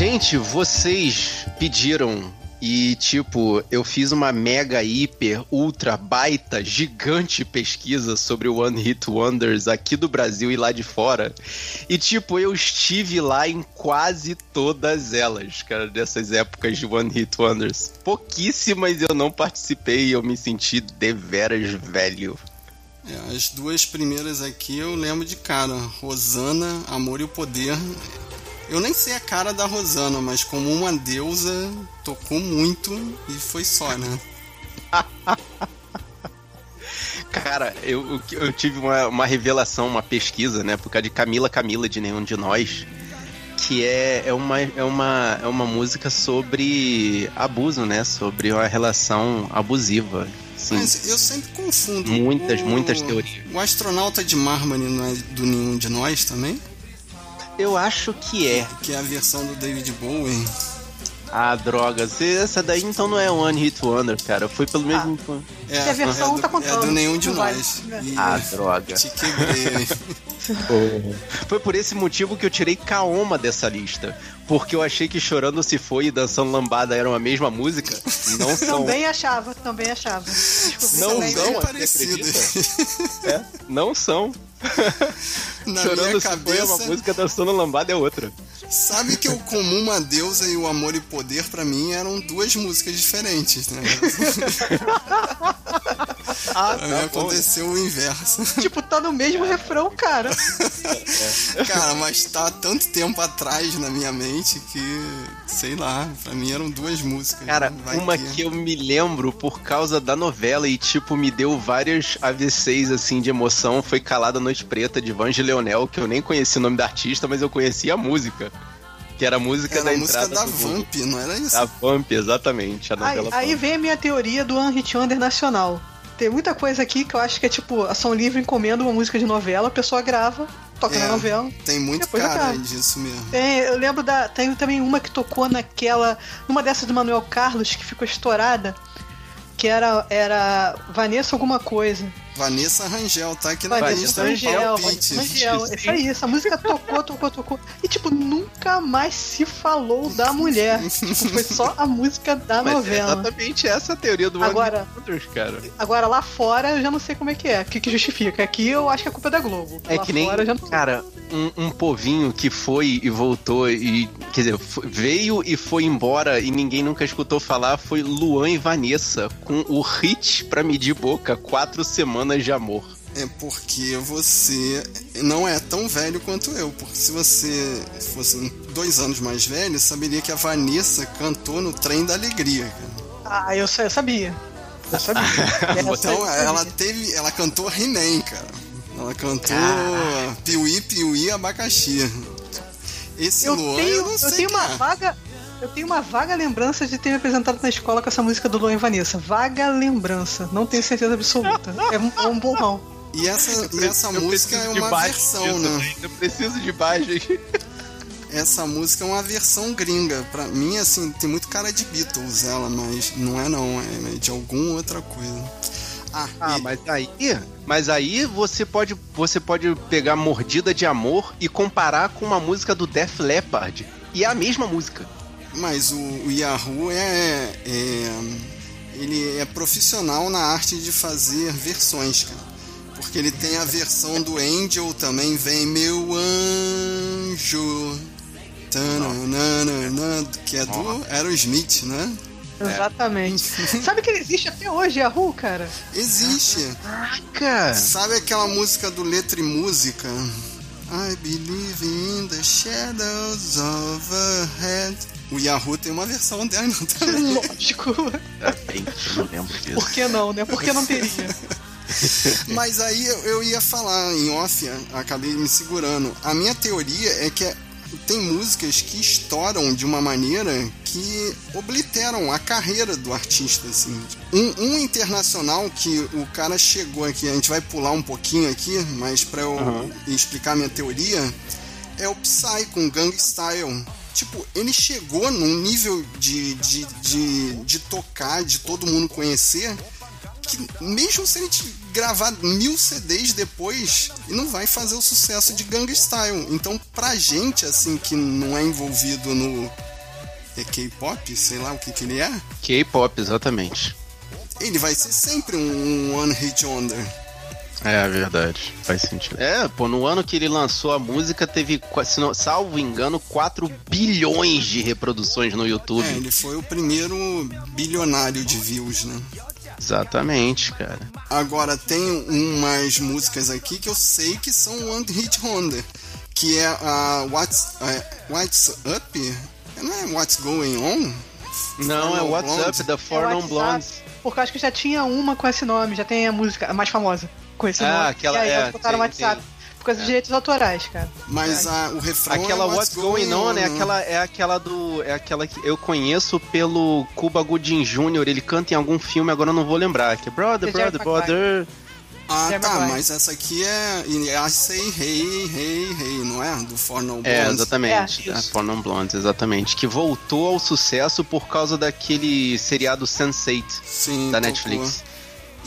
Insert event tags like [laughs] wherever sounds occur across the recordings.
Gente, vocês pediram e, tipo, eu fiz uma mega, hiper, ultra, baita, gigante pesquisa sobre o One Hit Wonders aqui do Brasil e lá de fora. E, tipo, eu estive lá em quase todas elas, cara, dessas épocas de One Hit Wonders. Pouquíssimas eu não participei e eu me senti deveras velho. É, as duas primeiras aqui eu lembro de cara: Rosana, Amor e o Poder. Eu nem sei a cara da Rosana, mas como uma deusa, tocou muito e foi só, né? [laughs] Cara, eu, eu tive uma, uma revelação, uma pesquisa, né? Por causa de Camila Camila de Nenhum de Nós. Que é, é, uma, é, uma, é uma música sobre abuso, né? Sobre uma relação abusiva. Sim. Mas eu sempre confundo. Muitas, o, muitas teorias. O astronauta de mármore não é do Nenhum de Nós também? Eu acho que é. Que é a versão do David Bowie. Ah, droga. Essa daí então não é One Hit Wonder, cara. Foi pelo ah, mesmo. É, a versão é tá contando. É do nenhum de nós. E ah, droga. Te quebrei. [laughs] Foi por esse motivo que eu tirei Kaoma dessa lista. Porque eu achei que Chorando Se Foi e Dançando Lambada eram a mesma música. Não [laughs] são. também achava, também achava. Desculpa, não também. são, parecido. É, não são. Na [laughs] Chorando minha cabeça, é uma música, dançando lambada é outra. Sabe que o Comum Uma Deusa e o Amor e Poder, para mim, eram duas músicas diferentes, né? [laughs] ah, pra tá aconteceu bom. o inverso. [laughs] Tipo, tá no mesmo refrão, cara. cara, mas tá há tanto tempo atrás na minha mente que, sei lá, pra mim eram duas músicas. Cara, uma que... que eu me lembro por causa da novela e, tipo, me deu várias AVCs, assim, de emoção, foi Calada Noite Preta, de Vange Leonel, que eu nem conheci o nome da artista, mas eu conhecia a música. Que era a música era da a música da Vamp, não era isso? Da Vamp, exatamente. Aí, aí vem a minha teoria do One Hit Wonder nacional. Tem muita coisa aqui que eu acho que é tipo, a São Livre encomenda uma música de novela, a pessoa grava, toca é, na novela. Tem muito cara disso mesmo. Tem, eu lembro da. Tem também uma que tocou naquela. Numa dessas do Manuel Carlos, que ficou estourada, que era, era Vanessa alguma coisa. Vanessa Rangel, tá aqui na Vanessa Rangel, Vanessa Rangel. Isso aí, essa música tocou, tocou, tocou. E, tipo, nunca mais se falou da mulher. tipo, foi só a música da Mas é novela. É exatamente essa a teoria do agora, Wonders, cara. Agora, lá fora, eu já não sei como é que é. O que, que justifica? Aqui eu acho que a culpa é da Globo. É lá que nem, fora, já não... cara, um, um povinho que foi e voltou e, quer dizer, veio e foi embora e ninguém nunca escutou falar foi Luan e Vanessa com o hit pra medir boca, quatro semanas semanas de amor. É porque você não é tão velho quanto eu. Porque se você fosse dois anos mais velho, saberia que a Vanessa cantou no Trem da Alegria. Ah, eu, eu sabia. Eu sabia. [laughs] então ela teve. Ela cantou He-Man, cara. Ela cantou Piuí, Piuí, Abacaxi. Esse eu Luan, tenho, eu não sei. Eu tenho uma é. vaga. Eu tenho uma vaga lembrança de ter me apresentado na escola com essa música do Luan e Vanessa. Vaga lembrança. Não tenho certeza absoluta. É um, é um borrão. E essa, e essa música é uma versão, né? Eu preciso de baixo. Essa música é uma versão gringa. Pra mim, assim, tem muito cara de Beatles ela, mas não é não, é de alguma outra coisa. Ah, ah e... mas aí, mas aí você pode, você pode pegar Mordida de Amor e comparar com uma música do Def Leppard. E é a mesma música. Mas o, o Yahoo é, é, Ele é profissional na arte de fazer versões, cara. Porque ele tem a versão do Angel também, vem meu anjo. Tananana, que é do Aerosmith, né? Exatamente. Sabe que ele existe até hoje, Yahoo, cara? Existe. Caraca! Sabe aquela música do Letra e Música? I believe in the shadows overhead. O Yahoo tem uma versão dela também. [laughs] Lógico. É, bem, eu não lembro disso. Por que não, né? Por que não teria? [laughs] Mas aí eu ia falar em off, acabei me segurando. A minha teoria é que tem músicas que estouram de uma maneira que obliteram a carreira do artista, assim. Um, um, internacional que o cara chegou aqui, a gente vai pular um pouquinho aqui, mas para eu uhum. explicar minha teoria, é o Psy com Gang Style tipo, ele chegou num nível de, de, de, de tocar, de todo mundo conhecer, que mesmo se ele gravar mil CDs depois, não vai fazer o sucesso de Gang Style. Então, pra gente, assim, que não é envolvido no, é K-pop, sei lá o que que ele é. K-pop, exatamente. Ele vai ser sempre um One Hit Wonder. É, verdade. Faz sentido. É, pô, no ano que ele lançou a música, teve, se não, salvo engano, 4 bilhões de reproduções no YouTube. É, ele foi o primeiro bilionário de views, né? Exatamente, cara. Agora, tem umas músicas aqui que eu sei que são One Hit Wonder, que é a What's, uh, What's Up? Não é What's Going On? Não, é What's Blonde. Up da Four Non Blondes. Porque eu acho que já tinha uma com esse nome, já tem a música a mais famosa com esse ah, nome. Aquela, e aí é, eles botaram o WhatsApp. Por causa é. dos direitos autorais, cara. Mas a, o refrão é Aquela é What's Going On, é aquela, é aquela do. É aquela que eu conheço pelo Cuba Gooding Jr., ele canta em algum filme, agora eu não vou lembrar. Que é Brother, Brother, Brother. Ah, tá, mas essa aqui é I Say Hey, Hey, Hey, não é? Do For No Blondes. É, exatamente. É, é For No Blondes, exatamente. Que voltou ao sucesso por causa daquele seriado Sense8 Sim, da tocou. Netflix.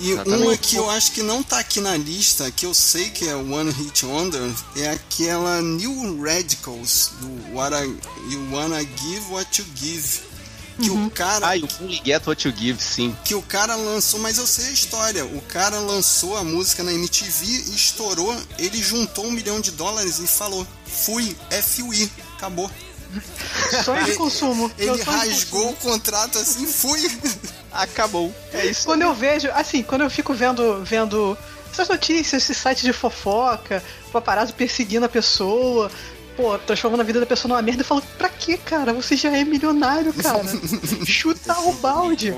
E Exatamente. uma que eu acho que não tá aqui na lista, que eu sei que é One Hit Wonder, é aquela New Radicals, do What I, You Wanna Give What You Give. Que uhum. o cara. Ah, o Only Get What You Give, sim. Que o cara lançou, mas eu sei a história. O cara lançou a música na MTV e estourou. Ele juntou um milhão de dólares e falou: Fui, FUI, acabou. Sonho de consumo. Ele rasgou o contrato assim, fui. [laughs] Acabou. É isso. Quando eu vejo, assim, quando eu fico vendo, vendo essas notícias, esse site de fofoca, paparazzo perseguindo a pessoa, pô, transformando a vida da pessoa numa merda e falo, pra que, cara? Você já é milionário, cara. [laughs] Chuta o balde.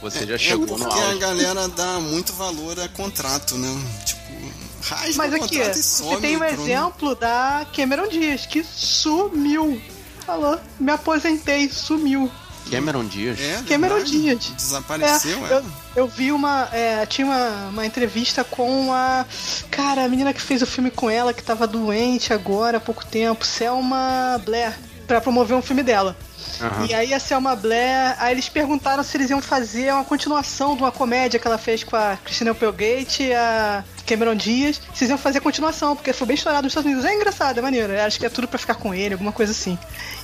Você já é, chegou é porque no a galera dá muito valor a contrato, né? Tipo, rasga Mas aqui, você tem um exemplo da Cameron Diaz, que sumiu falou, me aposentei, sumiu. Cameron Diaz? É, Cameron Diaz. Desapareceu, é. Eu, eu vi uma. É, tinha uma, uma entrevista com a. Cara, a menina que fez o filme com ela, que tava doente agora há pouco tempo, Selma Blair, para promover um filme dela. Uhum. E aí a Selma Blair, aí eles perguntaram se eles iam fazer uma continuação de uma comédia que ela fez com a Christina Applegate e a Cameron Diaz, se eles iam fazer a continuação, porque foi bem estourado nos Estados Unidos. É engraçado, é maneiro. Acho que é tudo para ficar com ele, alguma coisa assim.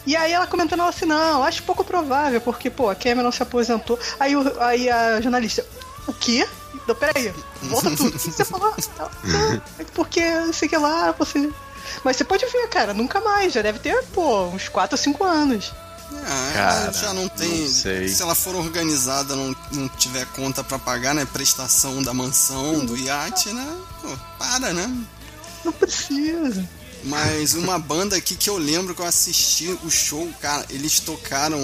E aí ela comentando ela assim, não, acho pouco provável, porque, pô, a Cameron se aposentou. Aí, o, aí a jornalista, o quê? Não, peraí, volta tudo. O que você falou? [laughs] Não, é porque, sei que lá, você. Mas você pode ver, cara, nunca mais. Já deve ter, pô, uns 4 ou 5 anos. É, Cara, já não tem. Não se ela for organizada, não, não tiver conta para pagar, né? Prestação da mansão, do iate, né? Pô, para, né? Não precisa. Mas uma banda aqui que eu lembro que eu assisti o show, cara, eles tocaram.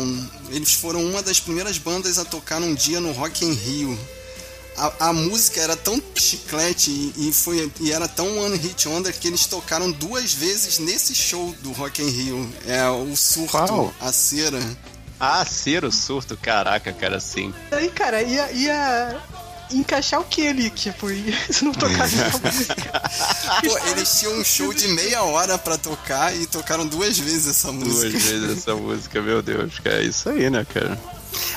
Eles foram uma das primeiras bandas a tocar um dia no Rock in Rio a, a, música era tão chiclete e, e, foi, e era tão One Hit Wonder que eles tocaram duas vezes nesse show do Rock in Rio. É o surto, Qual? a cera. Ah, cera, o surto, caraca, cara, sim. Aí, cara, ia, ia encaixar o que ali, tipo, [laughs] se não [laughs] música. Pô, eles tinham um show de meia hora pra tocar e tocaram duas vezes essa música. Duas vezes essa música, meu Deus, cara, é isso aí, né, cara?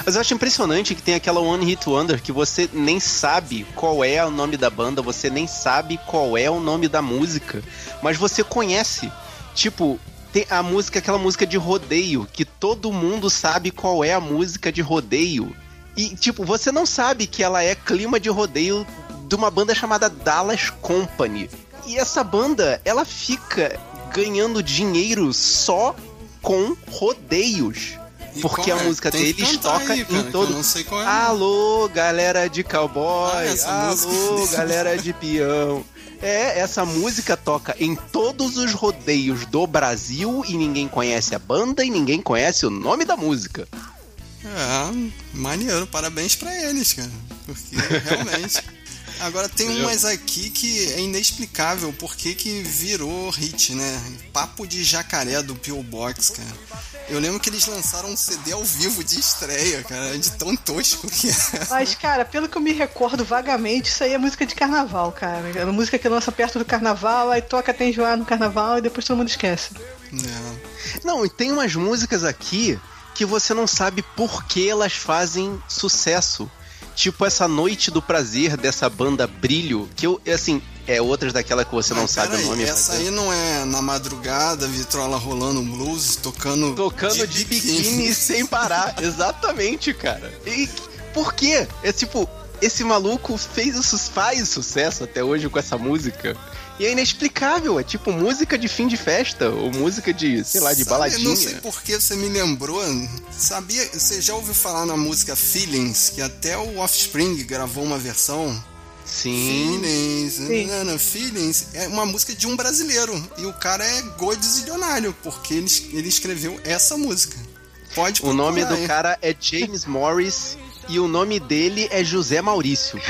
Mas eu acho impressionante que tem aquela One Hit Wonder que você nem sabe qual é o nome da banda, você nem sabe qual é o nome da música, mas você conhece. Tipo, tem a música, aquela música de rodeio, que todo mundo sabe qual é a música de rodeio. E, tipo, você não sabe que ela é clima de rodeio de uma banda chamada Dallas Company. E essa banda, ela fica ganhando dinheiro só com rodeios. Porque a é? música deles toca aí, em todo. não sei qual é. Alô, galera de cowboy. Ah, Alô, galera [laughs] de peão. É, essa música toca em todos os rodeios do Brasil e ninguém conhece a banda e ninguém conhece o nome da música. É, maneiro, parabéns para eles, cara. Porque realmente. [laughs] Agora tem umas aqui que é inexplicável porque que virou hit, né? Papo de jacaré do Pio Box, cara. Eu lembro que eles lançaram um CD ao vivo de estreia, cara, de tão tosco que é. Mas, cara, pelo que eu me recordo vagamente, isso aí é música de carnaval, cara. É uma música que lança perto do carnaval, aí toca até enjoar no carnaval e depois todo mundo esquece. Não. Não, e tem umas músicas aqui que você não sabe por que elas fazem sucesso tipo essa noite do prazer dessa banda Brilho, que eu, assim, é outras daquela que você não sabe aí, o nome. Essa aí não é na madrugada, vitrola rolando blues, tocando. Tocando de, de biquíni. biquíni [laughs] sem parar. Exatamente, cara. E por quê? É tipo, esse maluco fez faz sucesso até hoje com essa música. E é inexplicável, é tipo música de fim de festa, ou música de, sei lá, de Sabe, baladinha. Não sei por que você me lembrou. Sabia, você já ouviu falar na música Feelings, que até o Offspring gravou uma versão? Sim. Feelings, Sim. Não, não, Feelings é uma música de um brasileiro. E o cara é godzilionário, porque ele, ele escreveu essa música. Pode O nome do cara é James Morris e o nome dele é José Maurício. [laughs]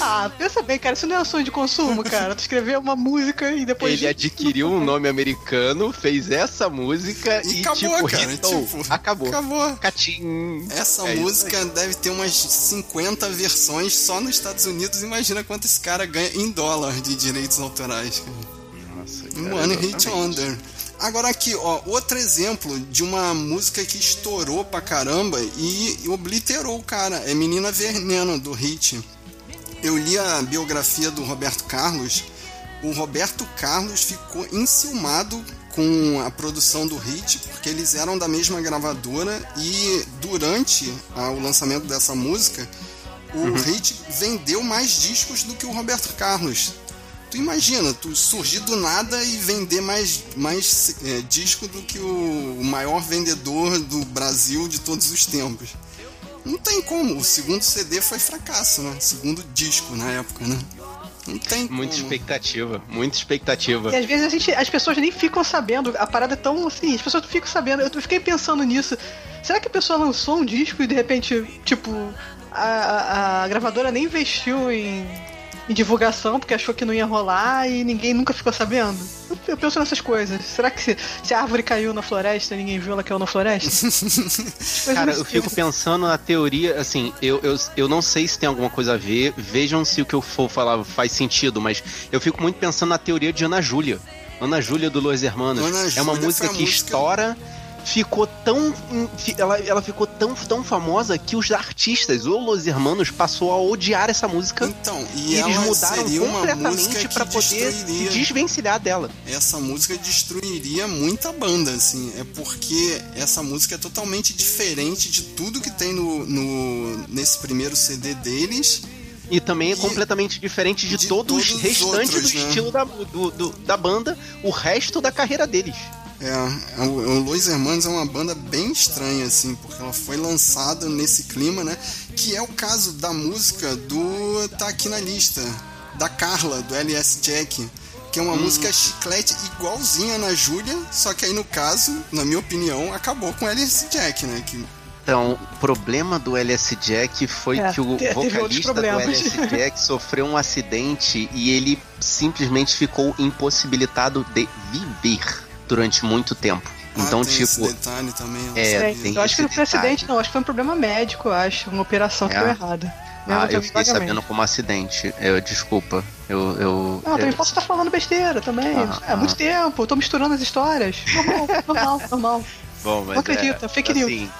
ah, pensa bem, cara, isso não é um sonho de consumo, cara. Tu escreveu uma música e depois. Ele adquiriu um nome americano, fez essa música e, e acabou, tipo, cara. Tipo, acabou. Acabou. Catim. Essa é música deve ter umas 50 versões só nos Estados Unidos. Imagina quanto esse cara ganha em dólar de direitos autorais. Nossa, cara, One Hit Wonder. Agora aqui, ó, outro exemplo de uma música que estourou pra caramba e obliterou o cara. É Menina Veneno, do Hit. Eu li a biografia do Roberto Carlos. O Roberto Carlos ficou enciumado com a produção do Hit, porque eles eram da mesma gravadora e durante o lançamento dessa música, o uhum. Hit vendeu mais discos do que o Roberto Carlos tu imagina, tu surgir do nada e vender mais, mais é, disco do que o maior vendedor do Brasil de todos os tempos. Não tem como, o segundo CD foi fracasso, né? Segundo disco na época, né? Não tem Muita como. expectativa, muita expectativa. E às vezes a gente, as pessoas nem ficam sabendo, a parada é tão assim, as pessoas não ficam sabendo. Eu fiquei pensando nisso. Será que a pessoa lançou um disco e de repente, tipo, a, a, a gravadora nem investiu em em divulgação, porque achou que não ia rolar e ninguém nunca ficou sabendo. Eu penso nessas coisas. Será que se, se a árvore caiu na floresta e ninguém viu ela caiu na floresta? [laughs] Cara, eu fico pensando na teoria, assim, eu, eu, eu não sei se tem alguma coisa a ver, vejam se o que eu for falar faz sentido, mas eu fico muito pensando na teoria de Ana Júlia. Ana Júlia do Los Hermanos. é uma música que música... estoura ficou tão. Ela, ela ficou tão, tão famosa que os artistas, ou Los Hermanos, passou a odiar essa música. Então, e, e eles mudaram completamente para poder se desvencilhar dela. Essa música destruiria muita banda, assim. É porque essa música é totalmente diferente de tudo que tem no, no nesse primeiro CD deles. E também é completamente diferente de, de todos, todos os restantes outros, do né? estilo da, do, do, da banda, o resto da carreira deles. É, o, o Los Hermanos é uma banda bem estranha, assim, porque ela foi lançada nesse clima, né? Que é o caso da música do Tá Aqui na Lista, da Carla, do LS Jack, que é uma hum. música chiclete igualzinha na Júlia, só que aí no caso, na minha opinião, acabou com o LS Jack, né? Que então, o problema do LS Jack foi é, que o vocalista do LS Jack [laughs] sofreu um acidente e ele simplesmente ficou impossibilitado de viver durante muito tempo. Ah, então, tem tipo. Esse detalhe também, é, eu acho que não foi acidente, não. Acho que foi um problema médico, eu acho. Uma operação que é. deu errada. ah, eu fiquei sabendo como acidente. Eu, desculpa. Eu. eu não, eu também posso estar falando besteira também. Ah, é ah. muito tempo, eu tô misturando as histórias. Normal, normal, [laughs] normal. Bom, mas. Não acredita, é, fake assim, news.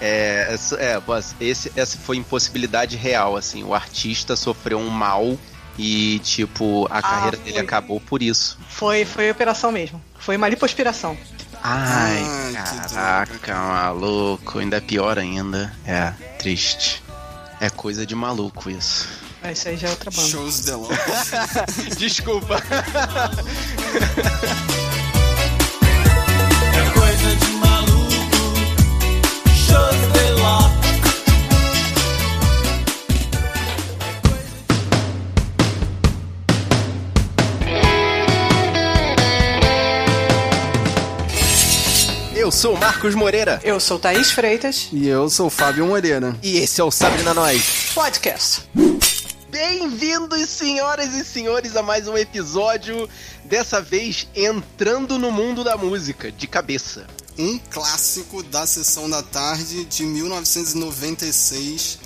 É, é, esse, essa foi impossibilidade real, assim. O artista sofreu um mal e, tipo, a ah, carreira foi. dele acabou por isso. Foi, foi operação mesmo. Foi uma lipoaspiração. Ai, Ai caraca, maluco. Ainda é pior ainda. É, triste. É coisa de maluco isso. É, isso aí já é outra banda. Shows de. [laughs] [laughs] Desculpa. [laughs] Eu sou o Marcos Moreira. Eu sou Thaís Freitas. E eu sou o Fábio Moreira. E esse é o Sabrina Nós Podcast. Bem-vindos, senhoras e senhores, a mais um episódio. Dessa vez entrando no mundo da música, de cabeça. Um clássico da sessão da tarde de 1996.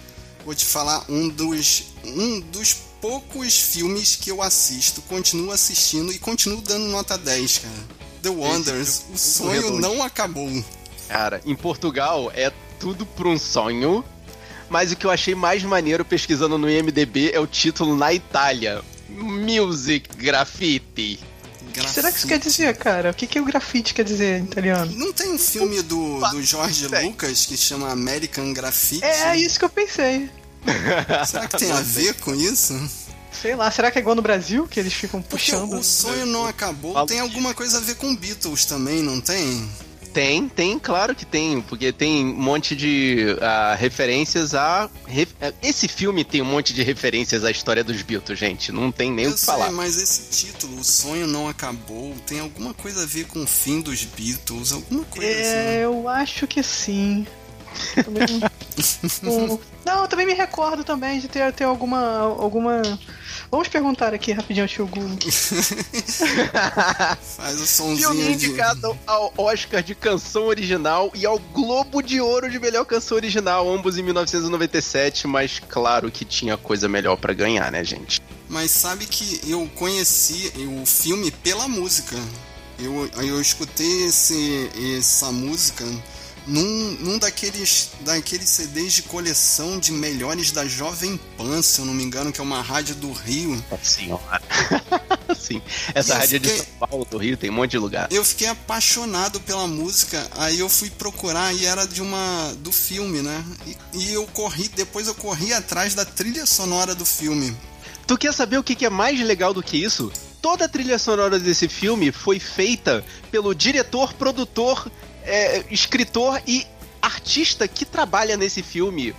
Vou te falar um dos, um dos poucos filmes que eu assisto, continuo assistindo e continuo dando nota 10, cara. The Wonders, o sonho não acabou. Cara, em Portugal é tudo por um sonho, Mas o que eu achei mais maneiro pesquisando no IMDB é o título na Itália: Music Graffiti. O que será que isso quer dizer, cara? O que, que o grafite quer dizer em italiano? Não tem um filme do, do Jorge Lucas que chama American Graffiti? É isso que eu pensei. Será que tem a ver com isso? Sei lá, será que é igual no Brasil que eles ficam Porque puxando? o sonho não acabou. Tem alguma coisa a ver com Beatles também, não tem? Tem, tem, claro que tem, porque tem um monte de ah, referências a. re- Esse filme tem um monte de referências à história dos Beatles, gente. Não tem nem o que sei, falar. mas esse título, O Sonho Não Acabou, tem alguma coisa a ver com o fim dos Beatles, alguma coisa assim. É, eu acho que sim. Também- O- [laughs] Não, eu também me recordo também de ter, ter alguma, alguma. Vamos perguntar aqui rapidinho ao tio Google. [laughs] Faz o sonzinho Filme de... indicado ao Oscar de canção original e ao Globo de Ouro de melhor canção original, ambos em 1997, mas claro que tinha coisa melhor pra ganhar, né, gente? Mas sabe que eu conheci o filme pela música. Eu, eu escutei esse, essa música num, num daqueles, daqueles CDs de coleção de melhores da Jovem Pan, se eu não me engano, que é uma rádio do Rio. Senhora. [laughs] Sim. Essa E rádio é de fiquei- São Paulo, do Rio, tem um monte de lugar. Eu fiquei apaixonado pela música, aí eu fui procurar e era de uma do filme, né? E, e eu corri, depois eu corri atrás da trilha sonora do filme. Tu quer saber o que que é mais legal do que isso? Toda a trilha sonora desse filme foi feita pelo diretor, produtor, é, escritor e artista que trabalha nesse filme,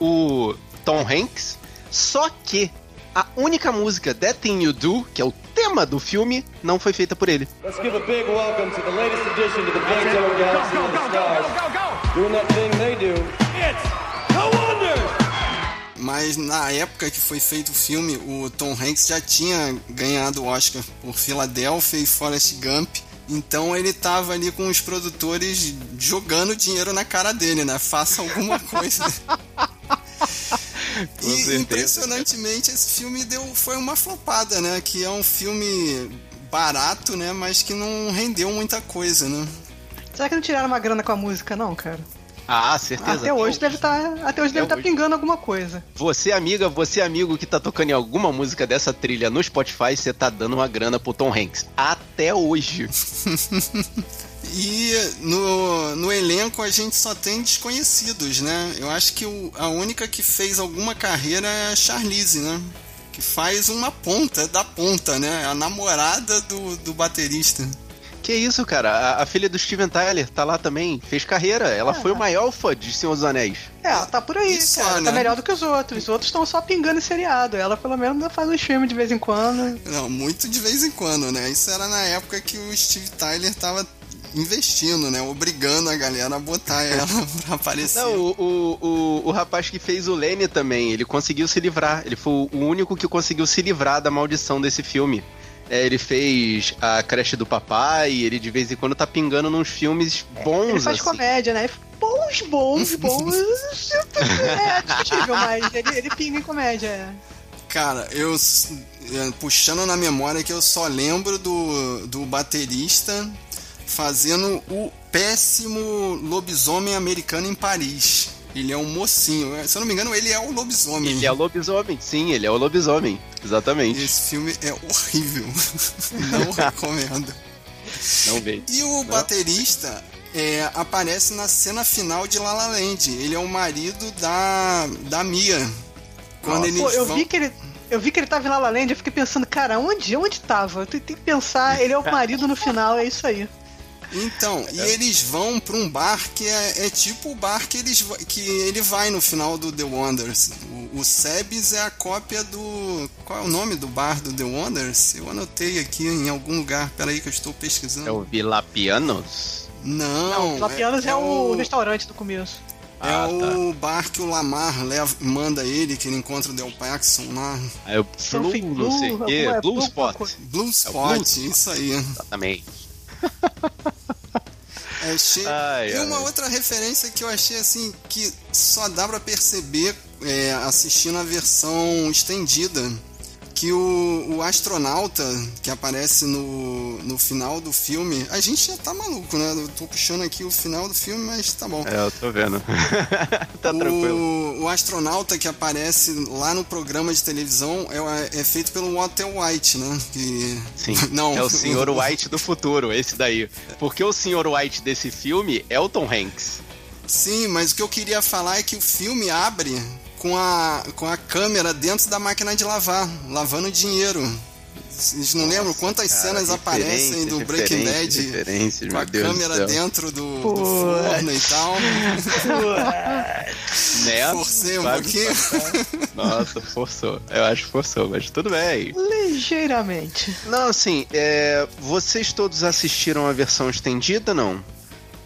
o Tom Hanks. Só que a única música, That Thing You Do, que é o tema do filme, não foi feita por ele. Let's give a big welcome to the latest addition to the Big Zone Galaxy of the Stars. Doing that thing they do. It's No Wonder! Mas na época que foi feito o filme, o Tom Hanks já tinha ganhado o Oscar por Filadélfia e Forrest Gump. Então ele tava ali com os produtores jogando dinheiro na cara dele, né? Faça alguma [laughs] coisa. E impressionantemente esse filme deu foi uma flopada, né? Que é um filme barato, né? Mas que não rendeu muita coisa, né? Será que não tiraram uma grana com a música, não, cara? Ah, certeza. Até hoje deve estar. até hoje deve estar hoje. pingando alguma coisa. Você, amiga, você, amigo que tá tocando em alguma música dessa trilha no Spotify, você tá dando uma grana pro Tom Hanks. Até hoje. [laughs] E no, no elenco a gente só tem desconhecidos, né? Eu acho que o- a única que fez alguma carreira é a Charlize, né? Que faz uma ponta da ponta, né? A namorada do, do baterista. Que isso, cara? A, a filha do Steven Tyler tá lá também, fez carreira. Ela foi o maior fã de Senhor dos Anéis. É, ela tá por aí, só, cara. né? Tá melhor do que os outros. Os outros estão só pingando em seriado. Ela pelo menos faz um filme de vez em quando. Não, muito de vez em quando, né? Isso era na época que o Steve Tyler tava investindo, né? Obrigando a galera a botar ela [laughs] pra aparecer. Não, o, o, o, o rapaz que fez o Lenny também, ele conseguiu se livrar. Ele foi o único que conseguiu se livrar da maldição desse filme. É, ele fez a creche do papai, ele de vez em quando tá pingando nos filmes bons, Ele faz assim. comédia, né? Bons, bons, [laughs] bons. é discutível, mas ele, ele pinga em comédia. é. Cara, eu eh, puxando na memória que eu só lembro do, do baterista fazendo o péssimo lobisomem americano em Paris. Ele é um mocinho. Se eu não me engano, ele é o lobisomem. Ele é o lobisomem, sim, ele é o lobisomem. Exatamente. Esse filme é horrível. [laughs] não recomendo. Não veio. E o baterista é, aparece na cena final de La La Land. Ele é o marido da, da Mia. Quando eles Pô, eu vão... vi que ele. Eu vi que ele tava em La La Land, eu fiquei pensando, cara, onde, onde tava? Eu tenho que pensar, ele é o [laughs] marido no final, é isso aí. Então, e eles vão pra um bar que é, é tipo o bar que, eles, que ele vai no final do The Wonders. O, o Sebes é a cópia do. Qual é o nome do bar do The Wonders? Eu anotei aqui em algum lugar. Peraí que eu estou pesquisando. É o Vilapianos? Não, Não, Lapianos é, o restaurante do começo. É Ah, o bar que o Lamar leva, manda ele, que ele encontra o Del Paxson lá. Aí o Something Blue, não sei o Blue, quê, alguma- Blue alguma Spot. Blue Spot, Spot. isso aí. Exatamente. [laughs] É cheio. Ai, e uma ai. outra referência que eu achei assim que só dá pra perceber é, assistindo a versão estendida. Que o, o astronauta que aparece no, no final do filme, a gente já tá maluco, né? Eu tô puxando aqui o final do filme, mas tá bom. É, eu tô vendo. [laughs] tá tranquilo. O, o astronauta que aparece lá no programa de televisão é, é feito pelo Walter White, né? Que... Sim, [laughs] Não, é o Sr. White do futuro, esse daí. Porque o Sr. White desse filme é o Tom Hanks. Sim, mas o que eu queria falar é que o filme abre com a, com a câmera dentro da máquina de lavar, lavando dinheiro. Vocês não lembram quantas Cara, cenas aparecem do Breaking Bad com a Deus câmera céu. dentro do, do forno e tal? [laughs] Né? Forcei um pouquinho. [laughs] Nossa, forçou. Eu acho que forçou, mas tudo bem. Ligeiramente. Não, assim, é, vocês todos assistiram a versão estendida, não?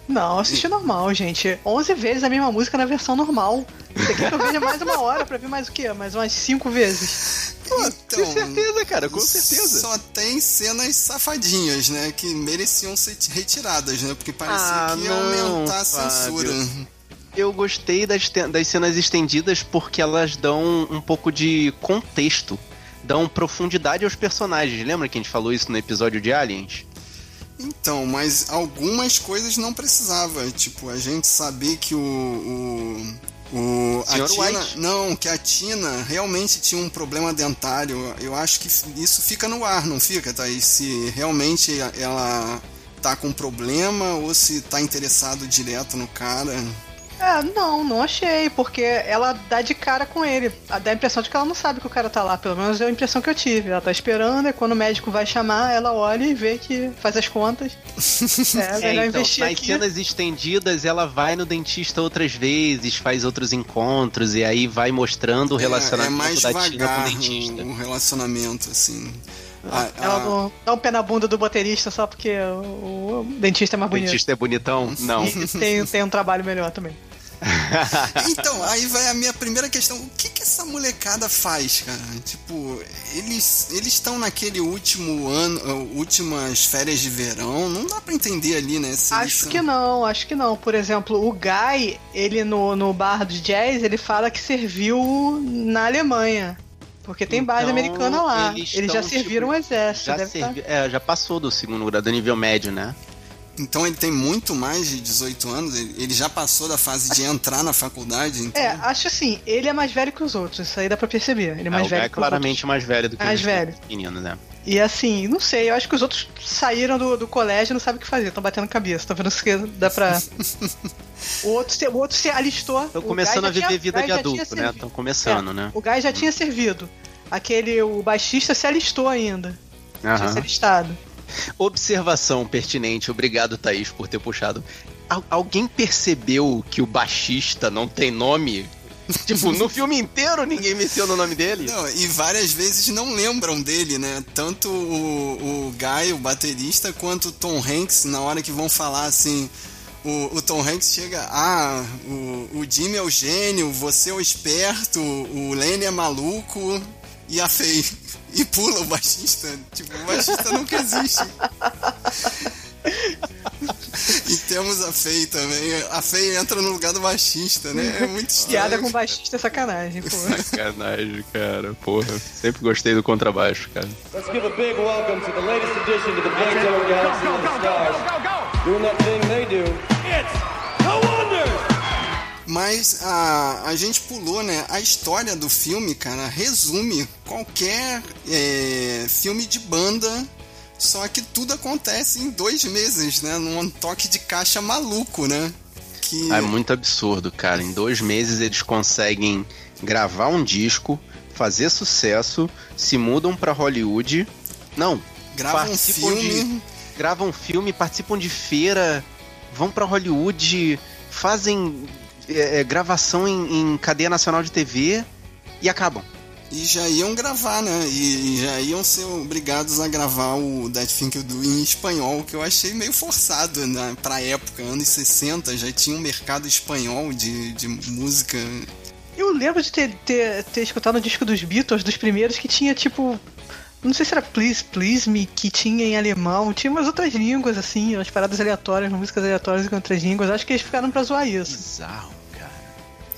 Não, assisti normal, gente. 11 vezes a mesma música na versão normal. Você quer que eu veja mais uma hora pra ver mais o quê? Mais umas 5 vezes. Então, com certeza, cara, com certeza. Só tem cenas safadinhas, né? Que mereciam ser retiradas, né? Porque parecia Ah, que ia não, aumentar a Fábio. censura. Eu gostei das, das cenas estendidas porque elas dão um pouco de contexto. Dão profundidade aos personagens. Lembra que a gente falou isso no episódio de Aliens? Então, mas algumas coisas não precisava. Tipo, a gente saber que o. o o, a Senhor Tina, White. não, que a Tina realmente tinha um problema dentário. Eu acho que isso fica no ar, não fica, Thaís? Se realmente ela tá com problema ou se tá interessado direto no cara. É, não, não achei, porque ela dá de cara com ele. Dá a impressão de que ela não sabe que o cara tá lá, pelo menos é a impressão que eu tive. Ela tá esperando, e quando o médico vai chamar, ela olha e vê que faz as contas. [laughs] É, melhor então, investir nas aqui. cenas estendidas, ela vai no dentista outras vezes, faz outros encontros e aí vai mostrando o É, é relacionamento mais da Tina com o dentista. o, o relacionamento, assim. A- Ela a- não dá um pé na bunda do baterista só porque o, o dentista é mais O bonito. dentista é bonitão? Não. E tem, tem um trabalho melhor também. [laughs] Então, aí vai a minha primeira questão. O que que essa molecada faz, cara? Tipo, eles eles estão naquele último ano, uh, últimas férias de verão. Não dá pra entender ali, né? Acho são- que não, acho que não. Por exemplo, o Guy, ele no, no bar de jazz, ele fala que serviu na Alemanha. Porque tem base Então, americana lá. eles Eles, já estão, serviram tipo, o exército. Já, deve tá- servi- é, já passou do segundo grau, do nível médio, né? Então ele tem muito mais de 18 anos. Ele já passou da fase de entrar na faculdade. Então... É, acho assim, ele é mais velho que os outros, isso aí dá pra perceber. Ele é mais É, o velho Guy é claramente mais velho do que Mais os velho. meninos, né? E assim, não sei, eu acho que os outros saíram do, do colégio e não sabem o que fazer, estão batendo cabeça, estão vendo se dá pra. [laughs] o, outro se, o outro se alistou. Estão começando a viver tinha- vida de tinha adulto, né? Estão começando, É, né? O Guy já tinha servido. Aquele, o baixista se alistou ainda. Tinha Aham. se alistado. Observação pertinente, obrigado Thaís por ter puxado. Al- alguém percebeu que o baixista não tem nome? [laughs] tipo, no filme inteiro ninguém menciona o nome dele? Não, e várias vezes não lembram dele, né? Tanto o, o Guy, o baterista, quanto o Tom Hanks, na hora que vão falar assim. O, o Tom Hanks chega, ah, o, o Jimmy é o gênio, você é o esperto, o Lenny é maluco e a Faye. E pula o baixista. Tipo, o baixista nunca existe. E temos a Faye também. A Faye entra no lugar do baixista, né? É muito [laughs] Piada estranho. com baixista é sacanagem, pô. Sacanagem, cara. Porra, sempre gostei do contrabaixo, cara. Let's give a big welcome to the latest addition to the Beethoven Galaxy of the Stars. Doing that thing they do. Mas a, a gente pulou, né? A história do filme, cara, resume qualquer é, filme de banda, só que tudo acontece em dois meses, né? Num toque de caixa maluco, né? Que É muito absurdo, cara. Em dois meses eles conseguem gravar um disco, fazer sucesso, se mudam pra Hollywood. Não, grava um filme. de- gravam filme, participam de feira, vão pra Hollywood, fazem é, é, gravação em, em cadeia nacional de TV e acabam. E já iam gravar, né? E, já iam ser obrigados a gravar o That Thing You Do em espanhol, que eu achei meio forçado né? pra época, anos 60, já tinha um mercado espanhol de, de música. Eu lembro de ter, ter, ter escutado o disco dos Beatles, dos primeiros, que tinha tipo. Não sei se era Please, Please Me, que tinha em alemão, tinha umas outras línguas, assim, umas paradas aleatórias, músicas aleatórias em outras línguas. Acho que eles ficaram pra zoar isso. Bizarro.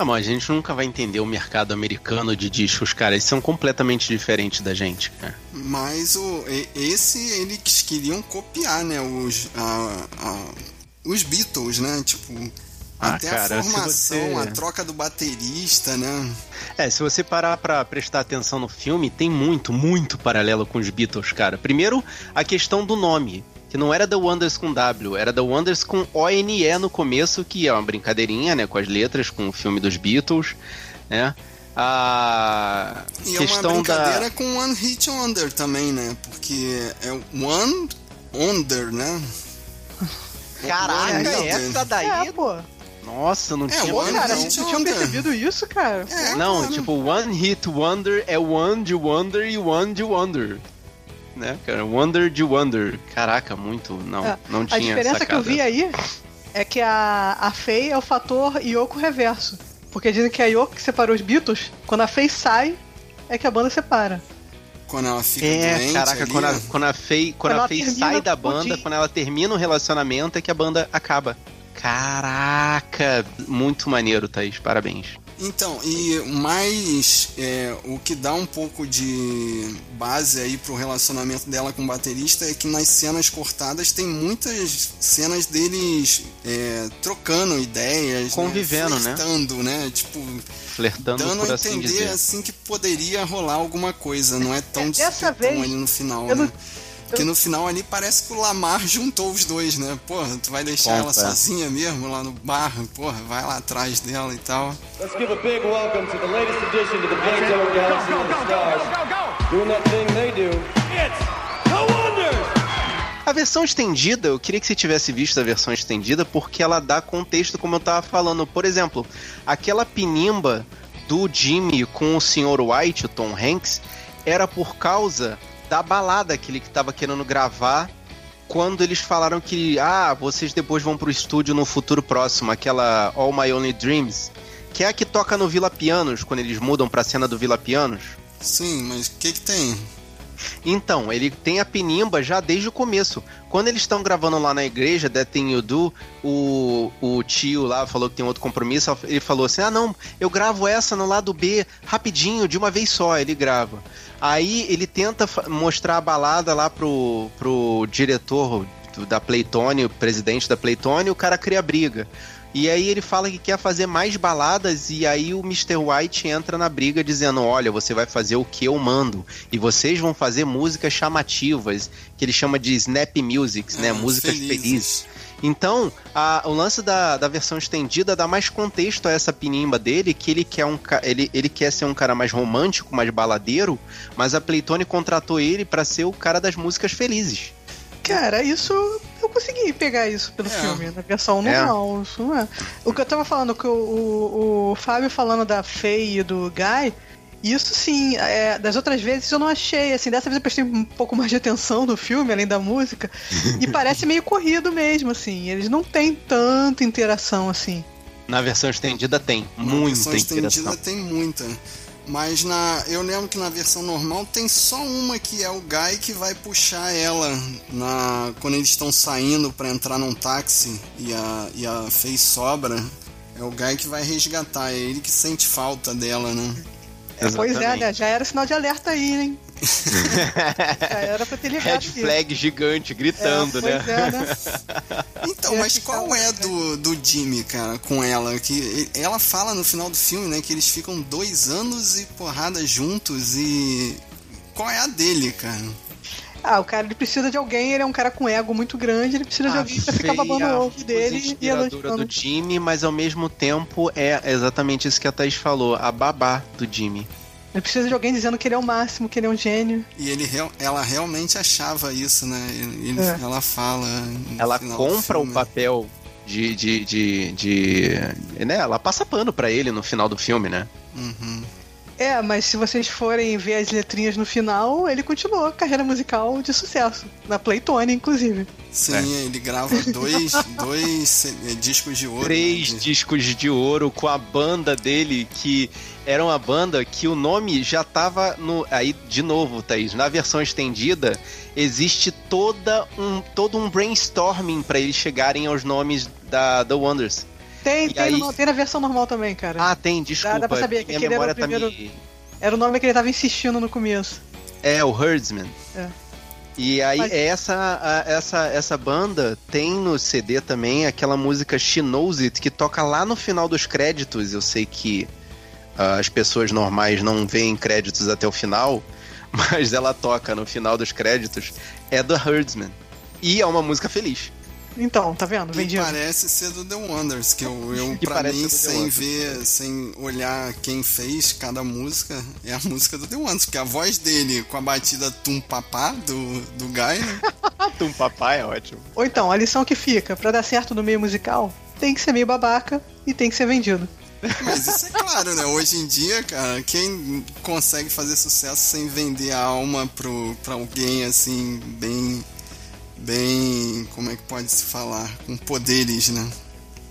Ah, mas a gente nunca vai entender o mercado americano de discos, cara. Eles são completamente diferentes da gente, cara. Mas o, esse eles queriam copiar, né? Os, a- a- os Beatles, né? Tipo, Ah, até cara, a formação, você- a troca do baterista, né? É, se você parar pra prestar atenção no filme, tem muito, muito paralelo com os Beatles, cara. Primeiro, a questão do nome, que não era The Wonders com W, era The Wonders com O-N-E no começo, que é uma brincadeirinha, né, com as letras, com o filme dos Beatles, né? A E é questão uma brincadeira da... com One Hit Wonder também, né? Porque é One Wonder, né? Caraca, Wonder. essa daí... É, pô. Nossa, não É, tinha... One Cara, vocês tinham Wonder. percebido isso, cara? É, Não, claro. tipo, One Hit Wonder é One de Wonder e One de Wonder. Né, cara? Wonder de Wonder. Caraca, muito. Não, É, não tinha A diferença que eu sacada. vi aí é que a, a Faye é o fator Yoko reverso. Porque dizem que a Yoko que separou os Beatles, quando a Faye sai, é que a banda separa. Quando ela fica É, doente caraca, ali, quando a, quando a Faye, quando Quando a Faye sai da banda, quando ela termina o relacionamento, é que a banda acaba. Caraca, muito maneiro, Thaís. Parabéns. Então, e mais é, o que dá um pouco de base aí pro relacionamento dela com o baterista é que nas cenas cortadas tem muitas cenas deles é, trocando ideias, Convivendo, né? né? Flertando, né? Tipo, Flertando dando por a assim entender dizer. assim que poderia rolar alguma coisa, não é tão É, de dessa supetão vez, ali no final, eu né? não- Porque no final ali parece que o Lamar juntou os dois, né? Porra, tu vai deixar ela sozinha mesmo lá no bar? Porra, vai lá atrás dela e tal. Let's give a big welcome to the latest addition to the Big Zone Galaxy of the Stars. Doing that thing they do. It's the Wonders! A versão estendida, eu queria que você tivesse visto a versão estendida, porque ela dá contexto, como eu tava falando. Por exemplo, aquela pinimba do Jimmy com o Sr. White, o Tom Hanks, era por causa da balada que ele tava querendo gravar quando eles falaram que, ah, vocês depois vão pro estúdio no futuro próximo, aquela All My Only Dreams, que é a que toca no Vila Pianos, quando eles mudam pra cena do Vila Pianos. Sim, mas o que que tem? Então, ele tem a pinimba já desde o começo. Quando eles estão gravando lá na igreja, That Thing You Do, o, o tio lá falou que tem outro compromisso. Ele falou assim: Ah, não, eu gravo essa no lado B rapidinho, de uma vez só. Ele grava. Aí ele tenta mostrar a balada lá pro, pro diretor da Playtone, o presidente da Playtone, e o cara cria briga. E aí ele fala que quer fazer mais baladas e aí o Mr. White entra na briga dizendo: "Olha, você vai fazer o que eu mando e vocês vão fazer músicas chamativas, que ele chama de snap musics, né, É, músicas felizes". Então, a- o lance da, da versão estendida dá mais contexto a essa pinimba dele, que ele quer, um, ele, ele quer ser um cara mais romântico, mais baladeiro, mas a Playtone contratou ele pra ser o cara das músicas felizes. Cara, isso consegui pegar isso pelo É. filme, na versão É. normal. Isso não é. O que eu tava falando, que o, o, o Fábio falando da Faye e do Guy, isso sim, é, das outras vezes eu não achei, assim, dessa vez eu prestei um pouco mais de atenção no filme, além da música, e [laughs] parece meio corrido mesmo, assim, eles não têm tanta interação assim. Na versão estendida tem Na muita versão estendida interação. tem muita. Mas na, eu lembro que na versão normal tem só uma que é o Guy que vai puxar ela na, quando eles estão saindo pra entrar num táxi e a, e a Faye sobra. É o Guy que vai resgatar, é ele que sente falta dela, né? Pois é, né? Já era sinal de alerta aí, hein? Já [laughs] era pra ter ligado Red flag gigante gritando, é, né? é, né? [laughs] Então, mas que qual é do, do Jimmy, cara, com ela? Que ela fala no final do filme, né, que eles ficam dois anos e porrada juntos e. Qual é a dele, cara? Ah, o cara ele precisa de alguém, ele é um cara com ego muito grande, ele precisa de A alguém pra ficar babando o a ovo dele e elogiando. do Jimmy, mas ao mesmo tempo é exatamente isso que a Thaís falou, a babá do Jimmy. Ele precisa de alguém dizendo que ele é o máximo, que ele é um gênio. E ele, ela realmente achava isso, né? Ele, É. Ela fala. Ela compra o papel de, de, de, de- né? Ela passa pano pra ele no final do filme, né? Uhum. É, mas se vocês forem ver as letrinhas no final, ele continuou a carreira musical de sucesso. Na Playtone, inclusive. Sim, É. ele grava dois, [laughs] dois eh, discos de ouro. Três né? discos de ouro com a banda dele, que era uma banda que o nome já tava no. Aí, de novo, Thaís, na versão estendida, existe toda um, todo um brainstorming pra eles chegarem aos nomes da The Wonders. Tem, E tem, aí- no- tem na versão normal também, cara. Ah, tem, desculpa. dá pra saber que aquele era o tá primeiro- me... Era o nome que ele tava insistindo no começo. É, o Herdsman. É. E aí, Mas- essa, essa, essa banda tem no CD também aquela música She Knows It, que toca lá no final dos créditos. Eu sei que ah, as pessoas normais não veem créditos até o final, [laughs] mas ela toca no final dos créditos. É do Herdsman. E é uma música feliz. Então, tá vendo? E Vendido. parece ser do The Wonders, que eu, eu [laughs] E pra mim, sem ver, sem olhar quem fez cada música, é a [laughs] música do The Wonders, porque a voz dele com a batida tum papá do, do Guy, né? [laughs] Um papai é ótimo. Ou então, a lição que fica, pra dar certo no meio musical, tem que ser meio babaca e tem que ser vendido. Mas isso é claro, né? Hoje em dia, cara, quem consegue fazer sucesso sem vender a alma pro, pra alguém assim, bem. Bem. Como é que pode se falar? Com poderes, né?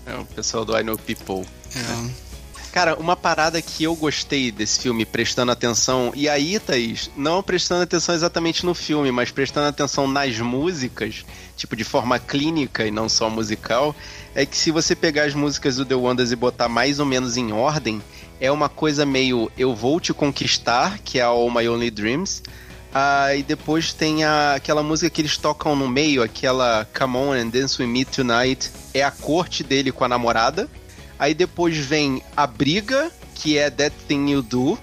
É o pessoal do I Know People. É. Cara, uma parada que eu gostei desse filme, prestando atenção, e aí, Thaís, não prestando atenção exatamente no filme, mas prestando atenção nas músicas, tipo de forma clínica e não só musical, é que se você pegar as músicas do The Wonders e botar mais ou menos em ordem, é uma coisa meio Eu Vou Te Conquistar, que é a All My Only Dreams, ah, e depois tem a, aquela música que eles tocam no meio, aquela Come On and Dance With Me Tonight, é a corte dele com a namorada, Aí depois vem a briga, que é That Thing You Do.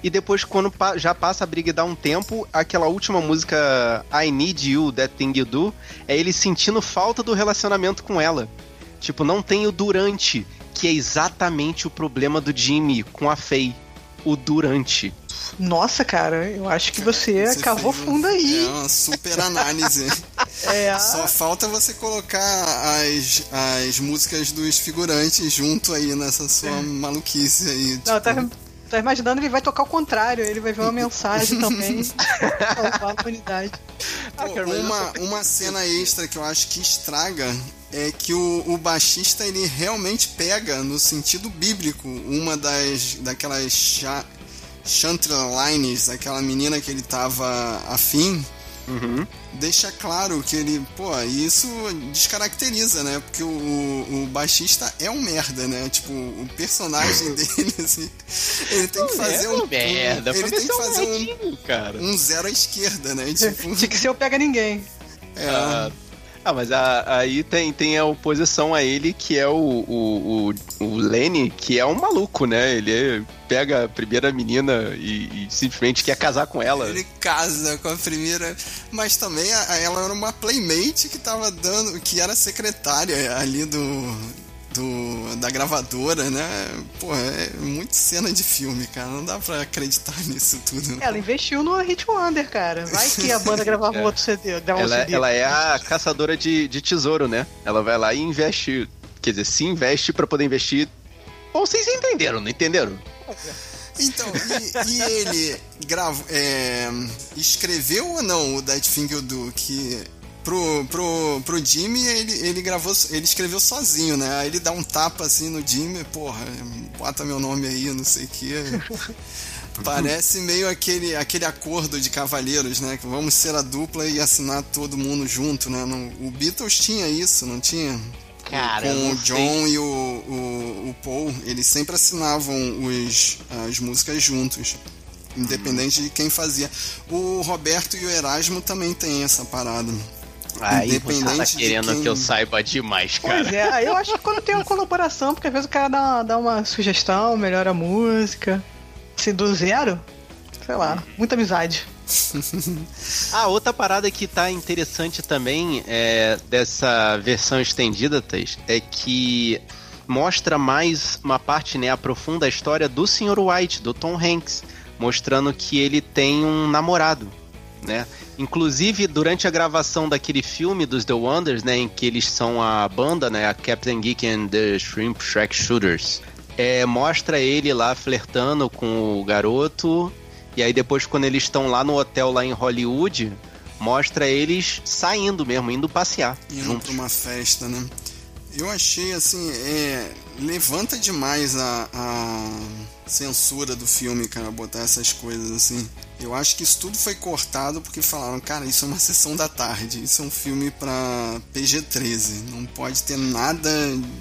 E depois, quando já passa a briga e dá um tempo, aquela última música I Need You, That Thing You Do, é ele sentindo falta do relacionamento com ela. Tipo, não tem o durante, que é exatamente o problema do Jimmy com a Faye. O durante. Nossa, cara, eu acho que você, Você cavou fez fundo aí. É uma super análise. [laughs] É, Só falta você colocar as, as músicas dos figurantes junto aí nessa sua maluquice aí. Não, tipo, tá, tá imaginando, ele vai tocar o contrário, ele vai ver uma mensagem também. [laughs] salvar a humanidade. Ah, Pô, uma, uma cena extra que eu acho que estraga é que o, o baixista ele realmente pega no sentido bíblico uma das daquelas cha, chantrelines, aquela menina que ele tava afim, Uhum. deixa claro que ele, pô, isso descaracteriza, né? Porque o, o, o baixista é um merda, né? Tipo, o personagem [laughs] dele, assim, ele tem que fazer é um, uma merda, ele tem que se é um fazer um, um zero à esquerda, né? [laughs] Tipo, Tinha que ser o pega ninguém. é, Ah, ah, mas a- aí tem, tem a oposição a ele, que é o, o, o, o Lenny, que é um maluco, né? Ele é- pega a primeira menina e, e simplesmente quer casar com ela. Ele casa com a primeira, mas também a- ela era uma playmate que tava dando, que era secretária ali do, do da gravadora, né? Porra, é muito cena de filme, cara. Não dá pra acreditar [laughs] nisso tudo. Ela investiu no Hit Wonder, cara. Vai que a banda [laughs] gravava É. outro CD, gravava um Ela, CD. ela é a caçadora de, de tesouro, né? Ela vai lá e investe. Quer dizer, se investe pra poder investir. Bom, vocês entenderam, não entenderam? Então, e, e ele gravo, é, escreveu ou não o That Thing You Do? Que pro, pro, pro Jimmy ele, ele gravou, ele escreveu sozinho, né? Aí ele dá um tapa assim no Jimmy, porra, bota meu nome aí, não sei o que. [laughs] Parece meio aquele, aquele acordo de cavalheiros, né? Que vamos ser a dupla e assinar todo mundo junto, né? No- o Beatles tinha isso, não tinha? Cara, com o sei. John e o, o, o Paul, eles sempre assinavam os, as músicas juntos. Independente de quem fazia. O Roberto e o Erasmo também tem essa parada. Aí você tá querendo quem- que eu saiba demais, cara. Pois é, aí eu acho que quando tem uma colaboração, porque às vezes o cara dá, dá uma sugestão, melhora a música. Assim, do zero, sei lá, muita amizade. [laughs] Ah, outra parada que tá interessante também é, dessa versão estendida, Thaís, é que mostra mais uma parte, né, aprofunda a história do Sr. White, do Tom Hanks, mostrando que ele tem um namorado, né? Inclusive, durante a gravação daquele filme dos The Wonders, né, em que eles são a banda, né, a Captain Geek and the Shrimp Shrek Shooters, é, mostra ele lá flertando com o garoto e aí depois quando eles estão lá no hotel lá em Hollywood, mostra eles saindo mesmo, indo passear indo juntos. uma festa, né? Eu achei assim, é, levanta demais a, a censura do filme, cara, botar essas coisas assim. Eu acho que isso tudo foi cortado porque falaram, cara, isso é uma [laughs] sessão da tarde, isso é um filme pra PG-13, não pode ter nada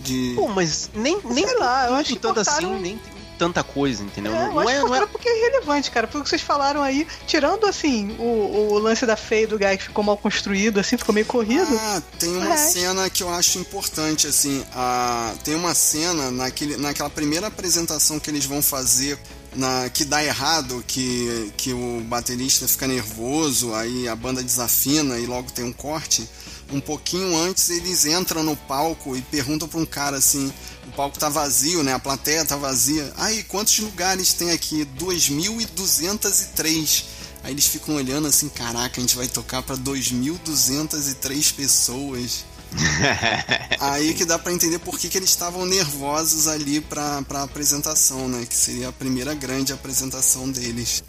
de. Pô, mas nem, nem Sei lá, eu acho que tanto cortaram- assim, nem tem tanta coisa, entendeu? É, não, eu não acho é, que não é porque é irrelevante, cara. Foi o que vocês falaram aí, tirando assim, o, o lance da Faye do Guy que ficou mal construído, assim, ficou meio corrido. Ah, tem uma É. cena que eu acho importante, assim. A, tem uma cena naquele, naquela primeira apresentação que eles vão fazer. Na, que dá errado, que, que o baterista fica nervoso, aí a banda desafina e logo tem um corte. Um pouquinho antes eles entram no palco e perguntam pra um cara assim: o palco tá vazio, né? A plateia tá vazia. Aí, quantos lugares tem aqui? 2.203. Aí eles ficam olhando assim: caraca, a gente vai tocar pra 2.203 pessoas. [laughs] Aí que dá pra entender por que, que eles estavam nervosos ali pra, pra apresentação, né? Que seria a primeira grande apresentação deles.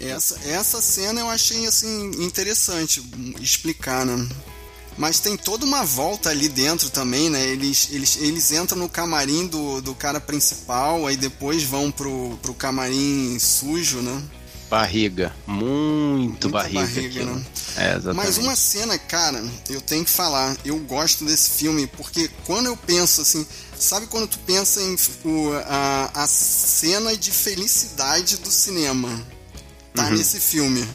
Essa, essa cena eu achei assim interessante explicar, né? Mas tem toda uma volta ali dentro também, né? Eles, eles, eles entram no camarim do, do cara principal, aí depois vão pro, pro camarim sujo, né? Barriga. Muito Muita barriga. barriga, aquilo. né? É. Mas uma cena, cara, eu tenho que falar, eu gosto desse filme, porque quando eu penso assim, sabe quando tu pensa em o, a, a cena de felicidade do cinema? Tá nesse filme.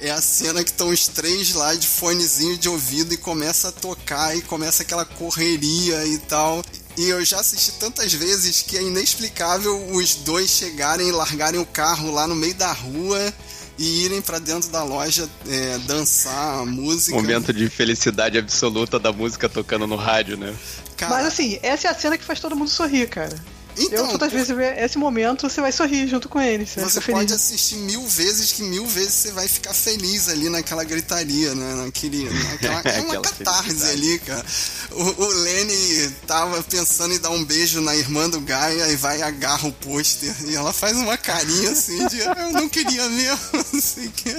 É a cena que estão os três lá de fonezinho de ouvido e começa a tocar e começa aquela correria e tal. E eu já assisti tantas vezes que é inexplicável os dois chegarem e largarem o carro lá no meio da rua e irem pra dentro da loja é, dançar a música. Momento de felicidade absoluta da música tocando no rádio, né? Cara, Mas assim, essa é a cena que faz todo mundo sorrir, cara. Então, eu, todas as por- vezes ver esse momento, você vai sorrir junto com eles. Você, Você pode feliz. assistir mil vezes que mil vezes você vai ficar feliz ali naquela gritaria, né? Naquele, naquela, [laughs] é uma Aquela catarse ali, cara. O, o Lenny tava pensando em dar um beijo na irmã do Guy, aí vai e agarra o pôster. E ela faz uma carinha assim de eu não queria mesmo, [laughs] não sei o que.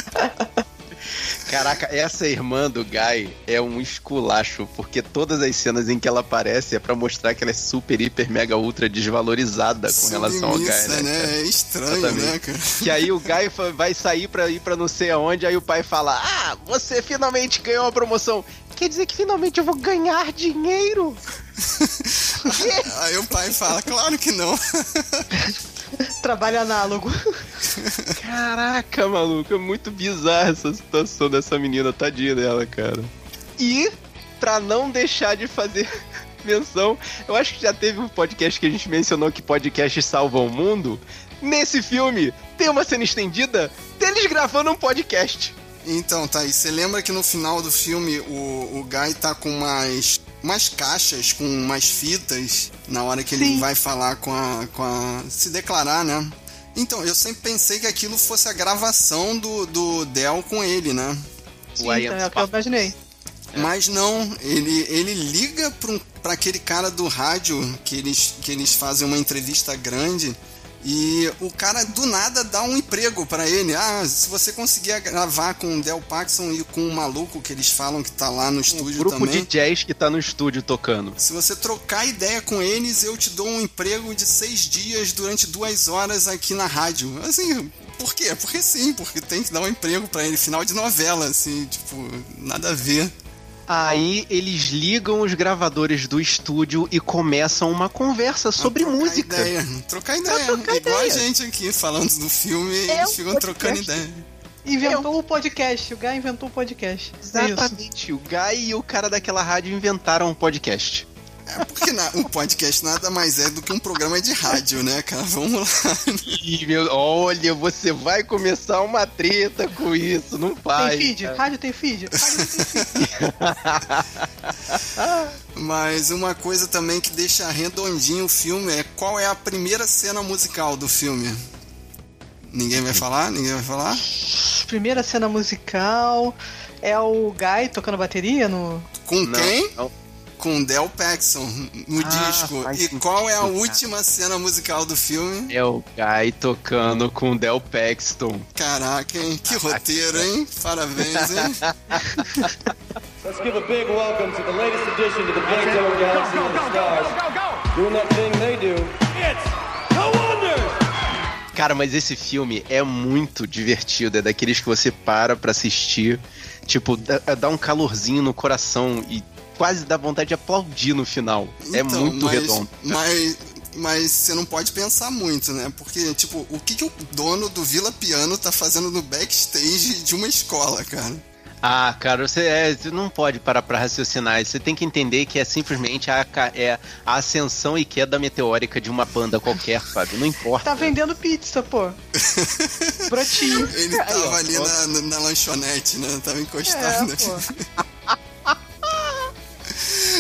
Caraca, essa irmã do Guy é um esculacho, porque todas as cenas em que ela aparece é pra mostrar que ela é super, hiper, mega, ultra desvalorizada com relação ao Guy, né? cara? É estranho, Exatamente. né, cara? Que aí o Guy vai sair pra ir pra não sei aonde, aí o pai fala: Ah, você finalmente ganhou uma promoção. Quer dizer que finalmente eu vou ganhar dinheiro? [laughs] Aí o pai fala, claro que não. [laughs] [laughs] Trabalho análogo. Caraca, maluco, é muito bizarra essa situação dessa menina, tadinha dela, cara. E, pra não deixar de fazer [laughs] menção, eu acho que já teve um podcast que a gente mencionou que podcasts salvam o mundo. Nesse filme, tem uma cena estendida deles gravando um podcast. Então, tá aí. Você lembra que no final do filme o, o Guy tá com umas, umas caixas, com umas fitas, na hora que ele Sim. vai falar com a, com a. se declarar, né? Então, eu sempre pensei que aquilo fosse a gravação do, do Del com ele, né? Sim, então, é o que eu imaginei. Mas não, ele, ele liga pra, um- aquele cara do rádio que eles, que eles fazem uma entrevista grande e o cara do nada dá um emprego pra ele. Ah, se você conseguir gravar com o Del Paxson e com o maluco que eles falam que tá lá no Um estúdio grupo também. de jazz que tá no estúdio tocando. Se você trocar ideia com eles, eu te dou um emprego de seis dias durante duas horas aqui na rádio. Assim, por quê? Porque sim, porque tem que dar um emprego pra ele. Final de novela, assim, tipo, nada a ver. Aí eles ligam os gravadores do estúdio e começam uma conversa sobre trocar música. Ideia. Trocar ideia. trocar Igual a ideia. gente aqui falando do filme, É eles ficam trocando ideia. Inventou o podcast. O Guy inventou o podcast. É isso. Exatamente. O Guy e o cara daquela rádio inventaram um podcast. É porque na, um podcast nada mais é do que um programa de rádio, né, cara? Vamos lá. Ih, meu, olha, você vai começar uma treta com isso, não vai. Tem feed? cara. Rádio tem feed? Rádio tem feed. [laughs] Mas uma coisa também que deixa redondinho o filme é qual é a primeira cena musical do filme. Ninguém vai falar? Ninguém vai falar? Primeira cena musical é o Guy tocando bateria no. Com Não, quem? não. Com Del Paxson no Ah, disco. E qual é a sentido, cara. última cena musical do filme? É o Guy tocando com o Del Paxton. Caraca, hein? Que roteiro, hein? Parabéns, hein? [laughs] Let's give a big welcome to the latest addition to the Big Zone Galaxy of the Stars. Doing that thing they do. It's the Wonders! Cara, mas esse filme é muito divertido. É daqueles que você para pra assistir. Tipo, dá, dá um calorzinho no coração e quase dá vontade de aplaudir no final. é Então, muito mas, redondo. Mas, mas você não pode pensar muito, né? Porque, tipo, o que, que o dono do Vila Piano tá fazendo no backstage de uma escola, cara? Ah, cara, você, é, você não pode parar pra raciocinar. Você tem que entender que é simplesmente a, é a ascensão e queda meteórica de uma banda qualquer, Fábio. Não importa. Tá vendendo pizza, pô. [laughs] Brotinho. Ele Aí, tava ó, ali na, na- na lanchonete, né? Tava encostado. É, pô. [laughs]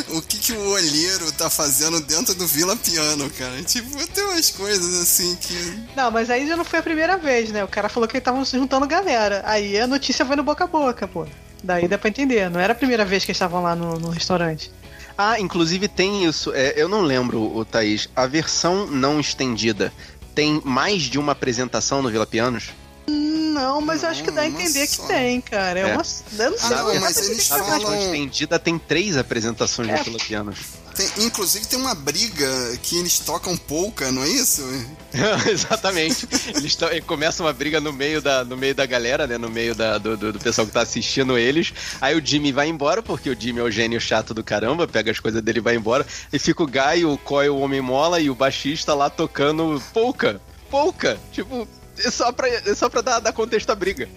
o que, que o olheiro tá fazendo dentro do Vila Piano, cara? Tipo, tem umas coisas assim que. Não, mas aí já não foi a primeira vez, né? O cara falou que eles estavam se juntando galera. Aí a notícia foi no boca a boca, pô. Daí dá pra entender. Não era a primeira vez que eles estavam lá no, no restaurante. Ah, inclusive tem isso. é, eu não lembro, o Thaís. A versão não estendida tem mais de uma apresentação no Vila Pianos? Não, mas eu acho que dá a Não, entender uma que só. tem, cara. É, É. uma. Eu não Ah, sei. não, eu mas eles A falam- versão estendida tem três apresentações É. de Vila Pianos. tem- inclusive tem uma briga que eles tocam polka, não é isso? [laughs] Exatamente. Eles e começa uma briga no meio da, no meio da galera, né? No meio da- do, do- do pessoal que tá assistindo eles. Aí o Jimmy vai embora, porque o Jimmy é o gênio chato do caramba, pega as coisas dele e vai embora. E fica o Guy, o Coy, o Homem Mola e o baixista lá tocando polka. Polka! Tipo, é só pra, é só pra dar, dar contexto à briga.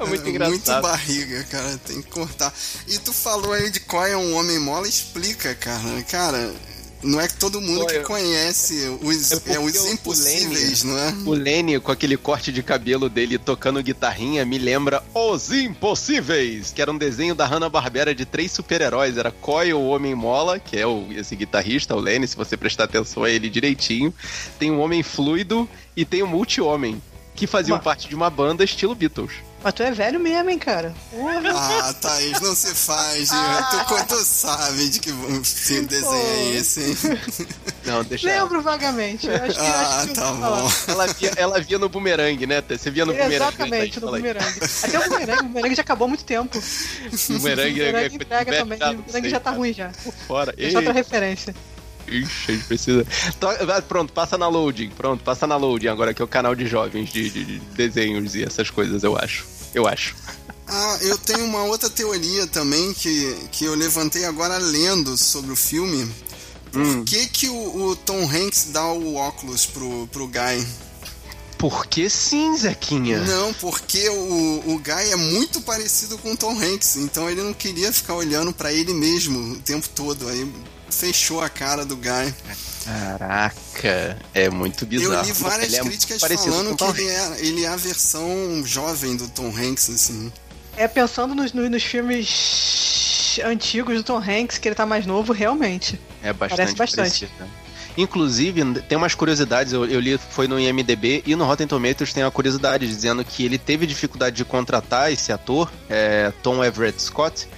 É muito engraçado. Muito barriga, cara. Tem que cortar. E tu falou aí de qual é um homem mola, explica, cara. Cara, não é que todo mundo Qual que é? conhece os, É é, os o impossíveis, não é? O Lenny, com aquele corte de cabelo dele tocando guitarrinha, me lembra Os Impossíveis, que era um desenho da Hanna-Barbera de três super-heróis. Era Coy, o Homem Mola, que é o, esse guitarrista, o Lenny, se você prestar atenção a ele direitinho. Tem o Homem Fluido e tem o Multi-Homem, que faziam Uma- parte de uma banda estilo Beatles. Mas tu é velho mesmo, hein, cara. Porra. Ah, Thaís, não se faz. Tu, tu sabe de que sim, desenho é esse, hein? Não, deixa ela. Lembro vagamente. Eu Acho que, Ah, acho que tá bom. Ela via, ela via no bumerangue, né? Você via no bumerangue. né, Exatamente, no bumerangue. Até o bumerangue, o bumerangue já acabou há muito tempo. O Bumerangue, é- bumerangue é- entrega é- também. O bumerangue sei, já tá cara. ruim já. Fora. Deixa outra referência. Ixi, a gente precisa. Pronto, passa na loading. Pronto, passa na loading agora, que é o canal de jovens de, de- de desenhos e essas coisas, eu acho. Eu acho. Ah, eu tenho uma outra teoria também que, que eu levantei agora lendo sobre o filme. Por que, que o, o Tom Hanks dá o óculos pro, pro Guy? Por que sim, Zequinha? Não, porque o, o Guy é muito parecido com o Tom Hanks, então ele não queria ficar olhando pra ele mesmo o tempo todo. Aí fechou a cara do Guy. Caraca, é muito bizarro. eu li várias Ele é muito críticas parecido falando que Tom ele Hanks. é, ele é a versão jovem do Tom Hanks, assim. É, pensando nos, nos, nos filmes antigos do Tom Hanks, que ele tá mais novo, realmente. É bastante Parece bastante. né? Inclusive, tem umas curiosidades, eu, eu li, foi no IMDB e no Rotten Tomatoes tem uma curiosidade dizendo que ele teve dificuldade de contratar esse ator, é, Tom Everett Scott,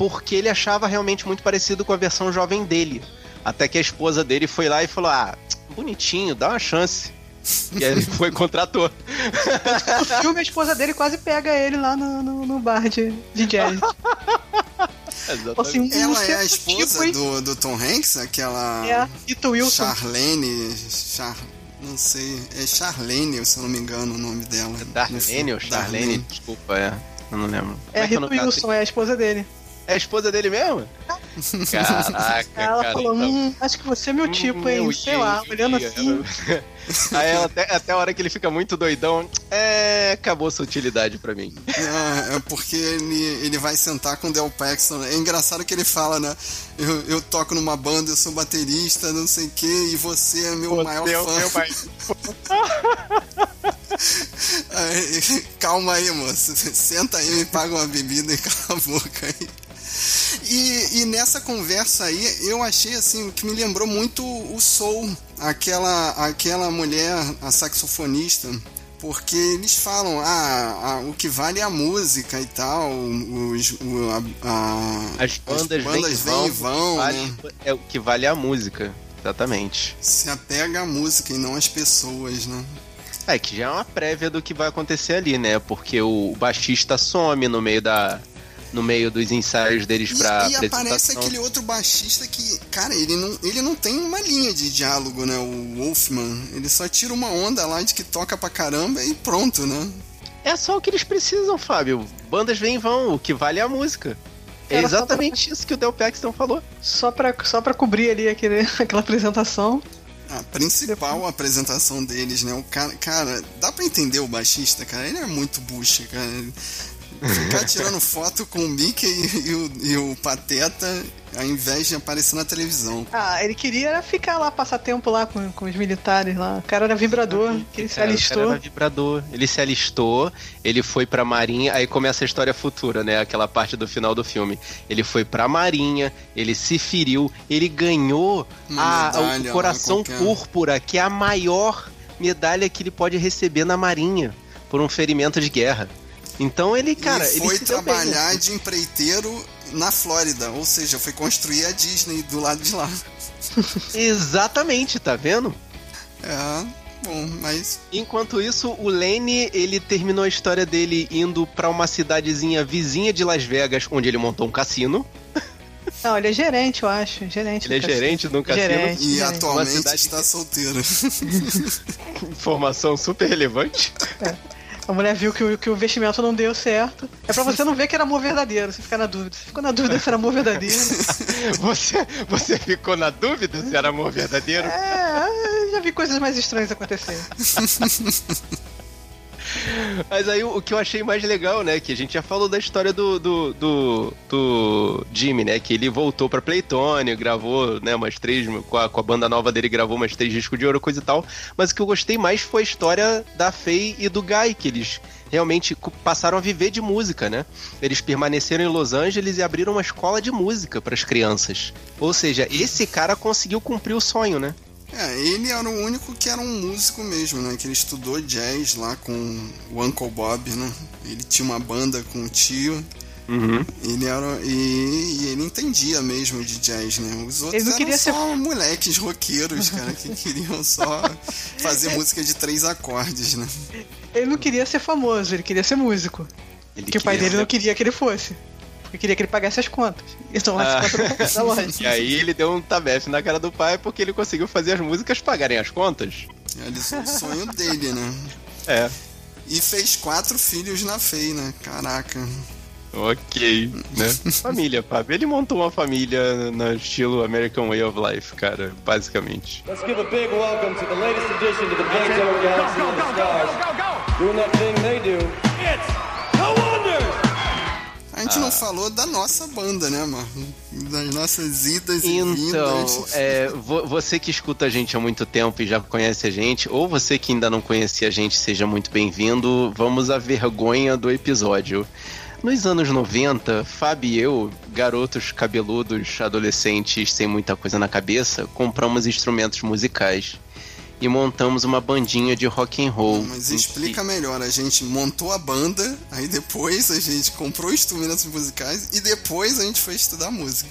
porque ele achava realmente muito parecido com a versão jovem dele. Até que a esposa dele foi lá e falou: Ah, bonitinho, dá uma chance. E aí ele [laughs] foi e contratou. No filme, a esposa dele quase pega ele lá no, no, no bar de, de jazz. Assim, Ela é a certo esposa tipo, do, do Tom Hanks, aquela. É a Wilson. Charlene. Char... Não sei. É Charlene, se eu não me engano, o nome dela. no Darlene ou Charlene? Darlene. Desculpa, é. Eu não lembro. É a Como que Rita Wilson, é a esposa dele. É a esposa dele mesmo? Caraca, Ela cara. falou, então- hum, acho que você é meu tipo, hein? Meu Sei lá, Deus, olhando dia. assim. [laughs] Aí ela até, até a hora que ele fica muito doidão, é. acabou sua utilidade pra mim. É, é porque ele, ele vai sentar com o Del Paxton. É engraçado que ele fala, né? Eu, eu toco numa banda, eu sou baterista, não sei o que, e você é meu maior Meu- fã. meu pai- [laughs] Aí, calma aí, moço. Senta aí, me paga uma bebida e cala a boca aí. E, e nessa conversa aí, eu achei assim, que me lembrou muito o Soul, aquela, aquela mulher, a saxofonista, porque eles falam, ah, ah, o que vale é a música e tal, os, o, a, a- As bandas, bandas vêm e vão, vale- né? É o que vale a música. Exatamente. se apega à música e não às pessoas, né? É, que já é uma prévia do que vai acontecer ali, né? Porque o baixista some no meio da, no meio dos ensaios deles pra e, e aparece aquele outro baixista que, cara, ele não, ele não tem uma linha de diálogo, né? O Wolfman. Ele só tira uma onda lá de que toca pra caramba e pronto, né? É só o que eles precisam, Fábio. Bandas vêm e vão, o que vale é a música. É exatamente isso que o Del Paxton falou. Só pra, só pra cobrir ali aquele, [laughs] aquela apresentação. A principal apresentação deles, né? O cara, cara, dá pra entender o baixista, cara. Ele é muito bucha, cara. Ficar tirando foto com o Mickey e, o, e o Pateta ao invés de aparecer na televisão. Ah, ele queria ficar lá, passar tempo lá com, com os militares lá. O cara era vibrador, que ele se Cara, o cara alistou. era vibrador. Ele se alistou, ele foi pra marinha, aí começa a história futura, né? Aquela parte do final do filme. Ele foi pra marinha, ele se feriu, ele ganhou a, medalha o coração púrpura, que é a maior medalha que ele pode receber na marinha por um ferimento de guerra. Então ele, cara, ele ele foi bem, trabalhar né? de empreiteiro na Flórida, ou seja, foi construir a Disney do lado de lá. [laughs] Exatamente, tá vendo? É, bom, mas Enquanto isso, o Lane, ele terminou a história dele indo pra uma cidadezinha vizinha de Las Vegas, onde ele montou um cassino. [laughs] Não, ele é gerente, eu acho. Gerente. Ele é do cassino. gerente de um cassino. Gerente. e gerente. atualmente está solteiro. [laughs] Informação super relevante. A mulher viu que o, que o investimento não deu certo. É pra você não ver que era amor verdadeiro, você ficar na dúvida. Você ficou na dúvida se era amor verdadeiro. [laughs] Você, você ficou na dúvida se era amor verdadeiro? É, já vi coisas mais estranhas acontecerem. [laughs] Mas aí o, que eu achei mais legal, né? Que a gente já falou da história do, do, do, do Jimmy, né? Que ele voltou pra Playtone, gravou, né, umas três. Com a, com a banda nova dele, gravou umas três discos de ouro, coisa e tal. Mas o que eu gostei mais foi a história da Faye e do Guy, que eles realmente passaram a viver de música, né? Eles permaneceram em Los Angeles e abriram uma escola de música para as crianças. Ou seja, esse cara conseguiu cumprir o sonho, né? É, ele era o único que era um músico mesmo, né? Que ele estudou jazz lá com o Uncle Bob, né? Ele tinha uma banda com o tio. Uhum. Ele era. E, e ele entendia mesmo de jazz, né? Os outros eram queria ser- só moleques roqueiros, cara, que queriam só fazer [laughs] música de três acordes, né? Ele não queria ser famoso, ele queria ser músico. Ele Porque o pai dele não queria que ele fosse. Porque queria que ele pagasse as contas. Então Ah. as contas da loja. E aí ele deu um tabefe na cara do pai porque ele conseguiu fazer as músicas pagarem as contas. Realizou o sonho dele, né? É. E fez quatro filhos na FEI, né? Caraca. Ok, né? [laughs] família, Fábio. Ele montou uma família no estilo American Way of Life, cara, basicamente. Let's give a big welcome to the latest addition to the Benzo Galaxy of the Stars. Doing that thing they do. A gente Ah. não falou da nossa banda, né, Marco? Das nossas idas e Então, vindas. é, vo- você que escuta a gente há muito tempo e já conhece a gente, ou você que ainda não conhecia a gente, seja muito bem-vindo. Vamos à vergonha do episódio. Nos anos 90, Fábio e eu, garotos cabeludos, adolescentes sem muita coisa na cabeça, compramos instrumentos musicais e montamos uma bandinha de rock and roll. Mas explica melhor, a gente montou a banda, aí depois a gente comprou instrumentos musicais e depois a gente foi estudar música.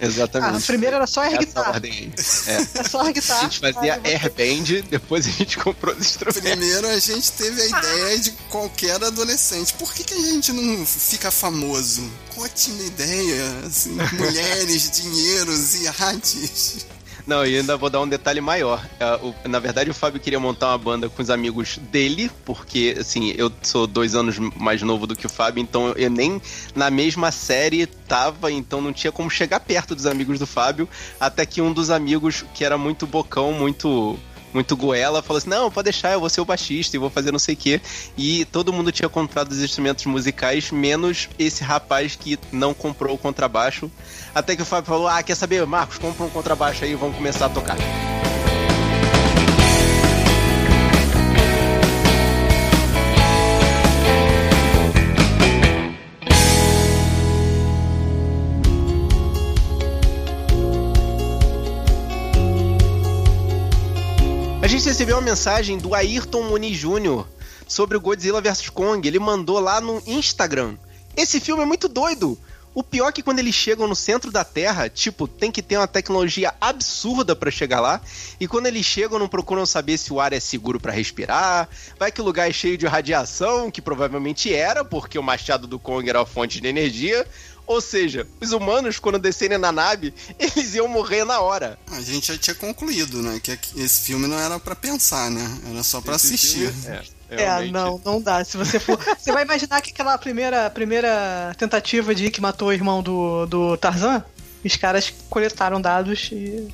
Exatamente. Ah, primeiro era só air guitar. ordem. É. Era só air A gente fazia Aí você- airband, depois a gente comprou os instrumentos. Primeiro a gente teve a ideia de qualquer adolescente. Por que, que a gente não fica famoso? Ótima ideia, assim, mulheres, [laughs] dinheiros e artes. Não, e ainda vou dar um detalhe maior. É, na verdade, o Fábio queria montar uma banda com os amigos dele, porque, assim, eu sou dois anos mais novo do que o Fábio, então eu nem na mesma série tava, então não tinha como chegar perto dos amigos do Fábio, até que um dos amigos, que era muito bocão, muito muito goela, falou assim: Não, pode deixar, eu vou ser o baixista e vou fazer não sei o quê. E todo mundo tinha comprado os instrumentos musicais, menos esse rapaz que não comprou o contrabaixo. Até que o Fábio falou: Ah, quer saber, Marcos, compra um contrabaixo aí e vamos começar a tocar. Gente recebeu uma mensagem do Ayrton Muniz Jr. sobre o Godzilla vs Kong. Ele mandou lá no Instagram. Esse filme é muito doido. O pior é que quando eles chegam no centro da Terra, tipo, tem que ter uma tecnologia absurda pra chegar lá. E quando eles chegam, não procuram saber se o ar é seguro pra respirar. Vai que o lugar é cheio de radiação, que provavelmente era, porque o machado do Kong era a fonte de energia. Ou seja, os humanos, quando descerem na nave, [laughs] eles iam morrer na hora. A gente já tinha concluído, né? Que esse filme não era pra pensar, né? Era só pra Esse assistir. filme- é, É, realmente. não, não dá. Se você for. [laughs] Você vai imaginar que aquela primeira, primeira tentativa de que matou o irmão do, do Tarzan, os caras coletaram dados e,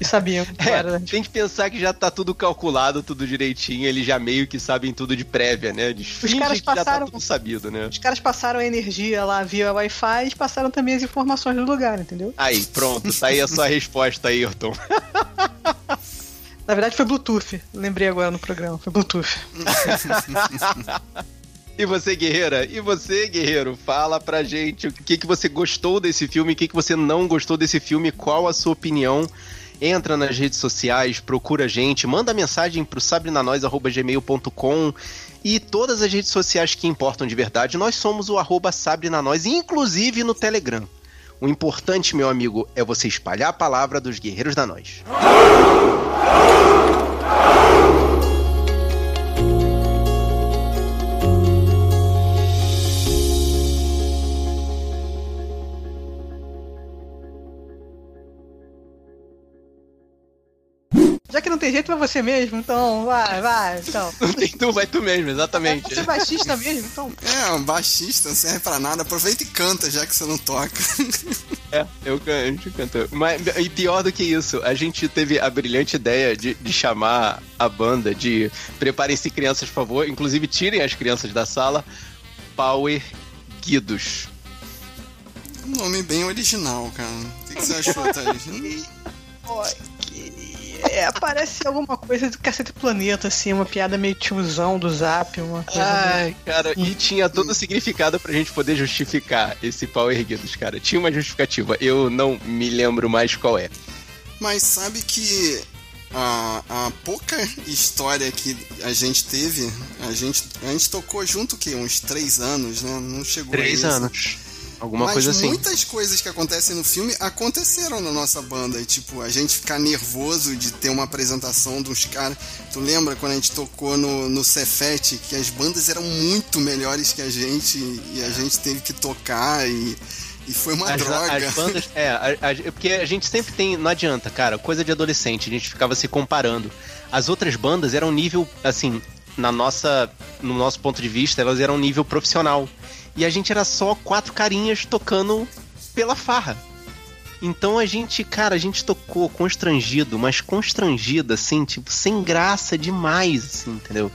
e sabiam que [laughs] É, era. tem que pensar que já tá tudo calculado, tudo direitinho, eles já meio que sabem tudo de prévia, né? Eles fingem caras que já tá passaram- tudo sabido, né? Os caras passaram a energia lá via Wi-Fi e passaram também as informações do lugar, entendeu? Aí, pronto, tá aí a sua [laughs] resposta, Ayrton. [laughs] Na verdade foi Bluetooth. Lembrei agora no programa, foi Bluetooth. E você, guerreira? E você, guerreiro? Fala pra gente o que, que você gostou desse filme, o que, que você não gostou desse filme, qual a sua opinião. Entra nas redes sociais, procura a gente, manda mensagem pro sabrenanois.gmail.com e todas as redes sociais que importam de verdade. Nós somos o arroba sabrenanois, inclusive no Telegram. O importante, meu amigo, é você espalhar a palavra dos guerreiros da nós. Vai você mesmo, então vai, vai. Então. [laughs] Não tem tu, vai tu mesmo, exatamente. Você é baixista mesmo, então. É, um baixista, não serve pra nada. Aproveita e canta, já que você não toca. [laughs] É, eu canto, canto. Mas, e pior do que isso, a gente teve a brilhante ideia de, de chamar a banda de Preparem-se crianças, por favor. Inclusive, tirem as crianças da sala. Power Guidos. um nome bem original, cara. O que, que você achou, Thaís? [laughs] É, parece alguma coisa do Cacete Planeta, assim, uma piada meio tiozão do Zap, uma coisa. meio- Ai, cara, e tinha todo o significado pra gente poder justificar esse Power Guidos, cara. Tinha uma justificativa. Eu não me lembro mais qual é. Mas sabe que a, a pouca história que a gente teve, a gente, a gente tocou junto o quê? Uns três anos, né? Não chegou a Três isso. anos. Alguma Mas coisa assim. muitas coisas que acontecem no filme aconteceram na nossa banda. E, tipo, a gente ficar nervoso de ter uma apresentação dos caras. Tu lembra quando a gente tocou no, no Cefete, que as bandas eram muito melhores que a gente e a gente teve que tocar e, e foi uma As, droga. as bandas. É, a- a- é porque a gente sempre tem. Não adianta, cara. Coisa de adolescente. A gente ficava se comparando. As outras bandas eram nível, assim, na nossa. No nosso ponto de vista, elas eram nível profissional. E a gente era só quatro carinhas tocando pela farra. Então a gente, cara, a gente tocou constrangido, mas constrangido, assim, tipo, sem graça demais, assim, entendeu?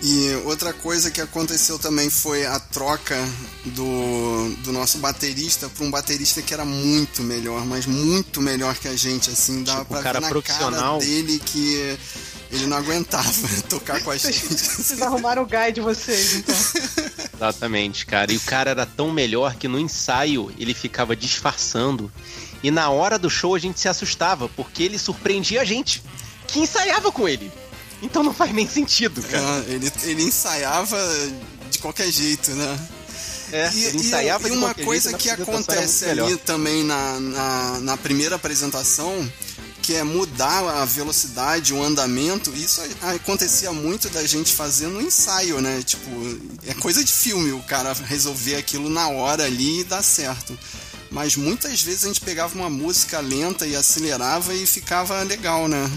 E outra coisa que aconteceu também foi a troca do, do nosso baterista para um baterista que era muito melhor, mas muito melhor que a gente, assim, dava Tipo, pra cara ver na profissional. cara dele que ele não aguentava [laughs] tocar com a gente. Vocês arrumaram o guide de vocês, então. [laughs] Exatamente, cara. E o cara era tão melhor que no ensaio ele ficava disfarçando. E na hora do show a gente se assustava, porque ele surpreendia a gente, que ensaiava com ele. Então não faz nem sentido, cara. É, ele, ele ensaiava de qualquer jeito, né? É, E, ele e- ensaiava e de uma qualquer coisa jeito, que acontece ali melhor. também na, na, na primeira apresentação, que é mudar a velocidade, o andamento, isso acontecia muito da gente fazer no ensaio, né? Tipo, é coisa de filme o cara resolver aquilo na hora ali e dar certo. Mas muitas vezes a gente pegava uma música lenta e acelerava e ficava legal, né?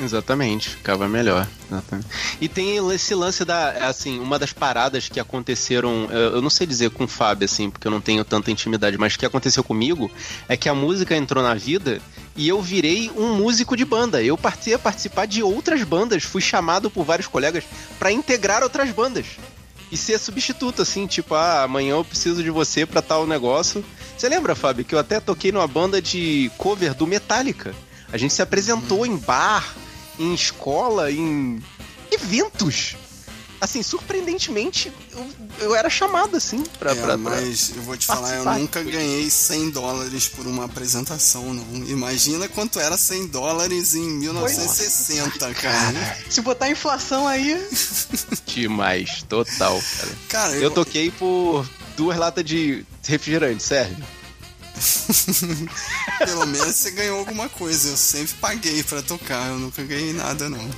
Exatamente, ficava melhor. exatamente. E tem esse lance da, assim, uma das paradas que aconteceram, eu não sei dizer com o Fábio, assim, porque eu não tenho tanta intimidade, mas que aconteceu comigo é que a música entrou na vida e eu virei um músico de banda. Eu passei a participar de outras bandas, fui chamado por vários colegas pra integrar outras bandas. E ser substituto, assim, tipo, ah, amanhã eu preciso de você pra tal negócio. Você lembra, Fábio, que eu até toquei numa banda de cover do Metallica? A gente se apresentou em bar, em escola, em eventos. Assim, surpreendentemente, eu, eu era chamado, assim, pra... É, pra, pra- mas eu vou te falar, eu nunca ganhei 100 dólares por uma apresentação, não. Imagina quanto era 100 dólares em 1960, cara. Se botar inflação aí, [laughs] Demais, total, cara. Cara, Eu toquei por duas latas de refrigerante, serve? [laughs] Pelo menos você ganhou alguma coisa. Eu sempre paguei pra tocar, eu nunca ganhei nada, não.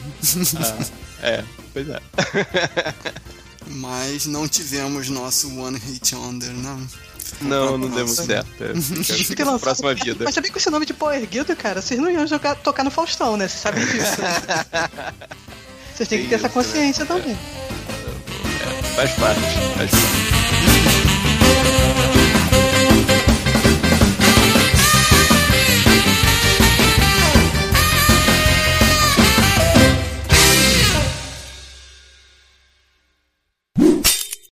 Ah, é, pois é. [laughs] Mas não tivemos nosso One Hit Wonder, não. Não, não deu muito certo. É, fica, lançado- próxima vida. Mas sabia que com esse nome de pau erguido, cara, vocês não iam jogar, tocar no Faustão, né? Vocês sabem disso. [laughs] Vocês têm que ter essa consciência também. Faz parte, faz parte.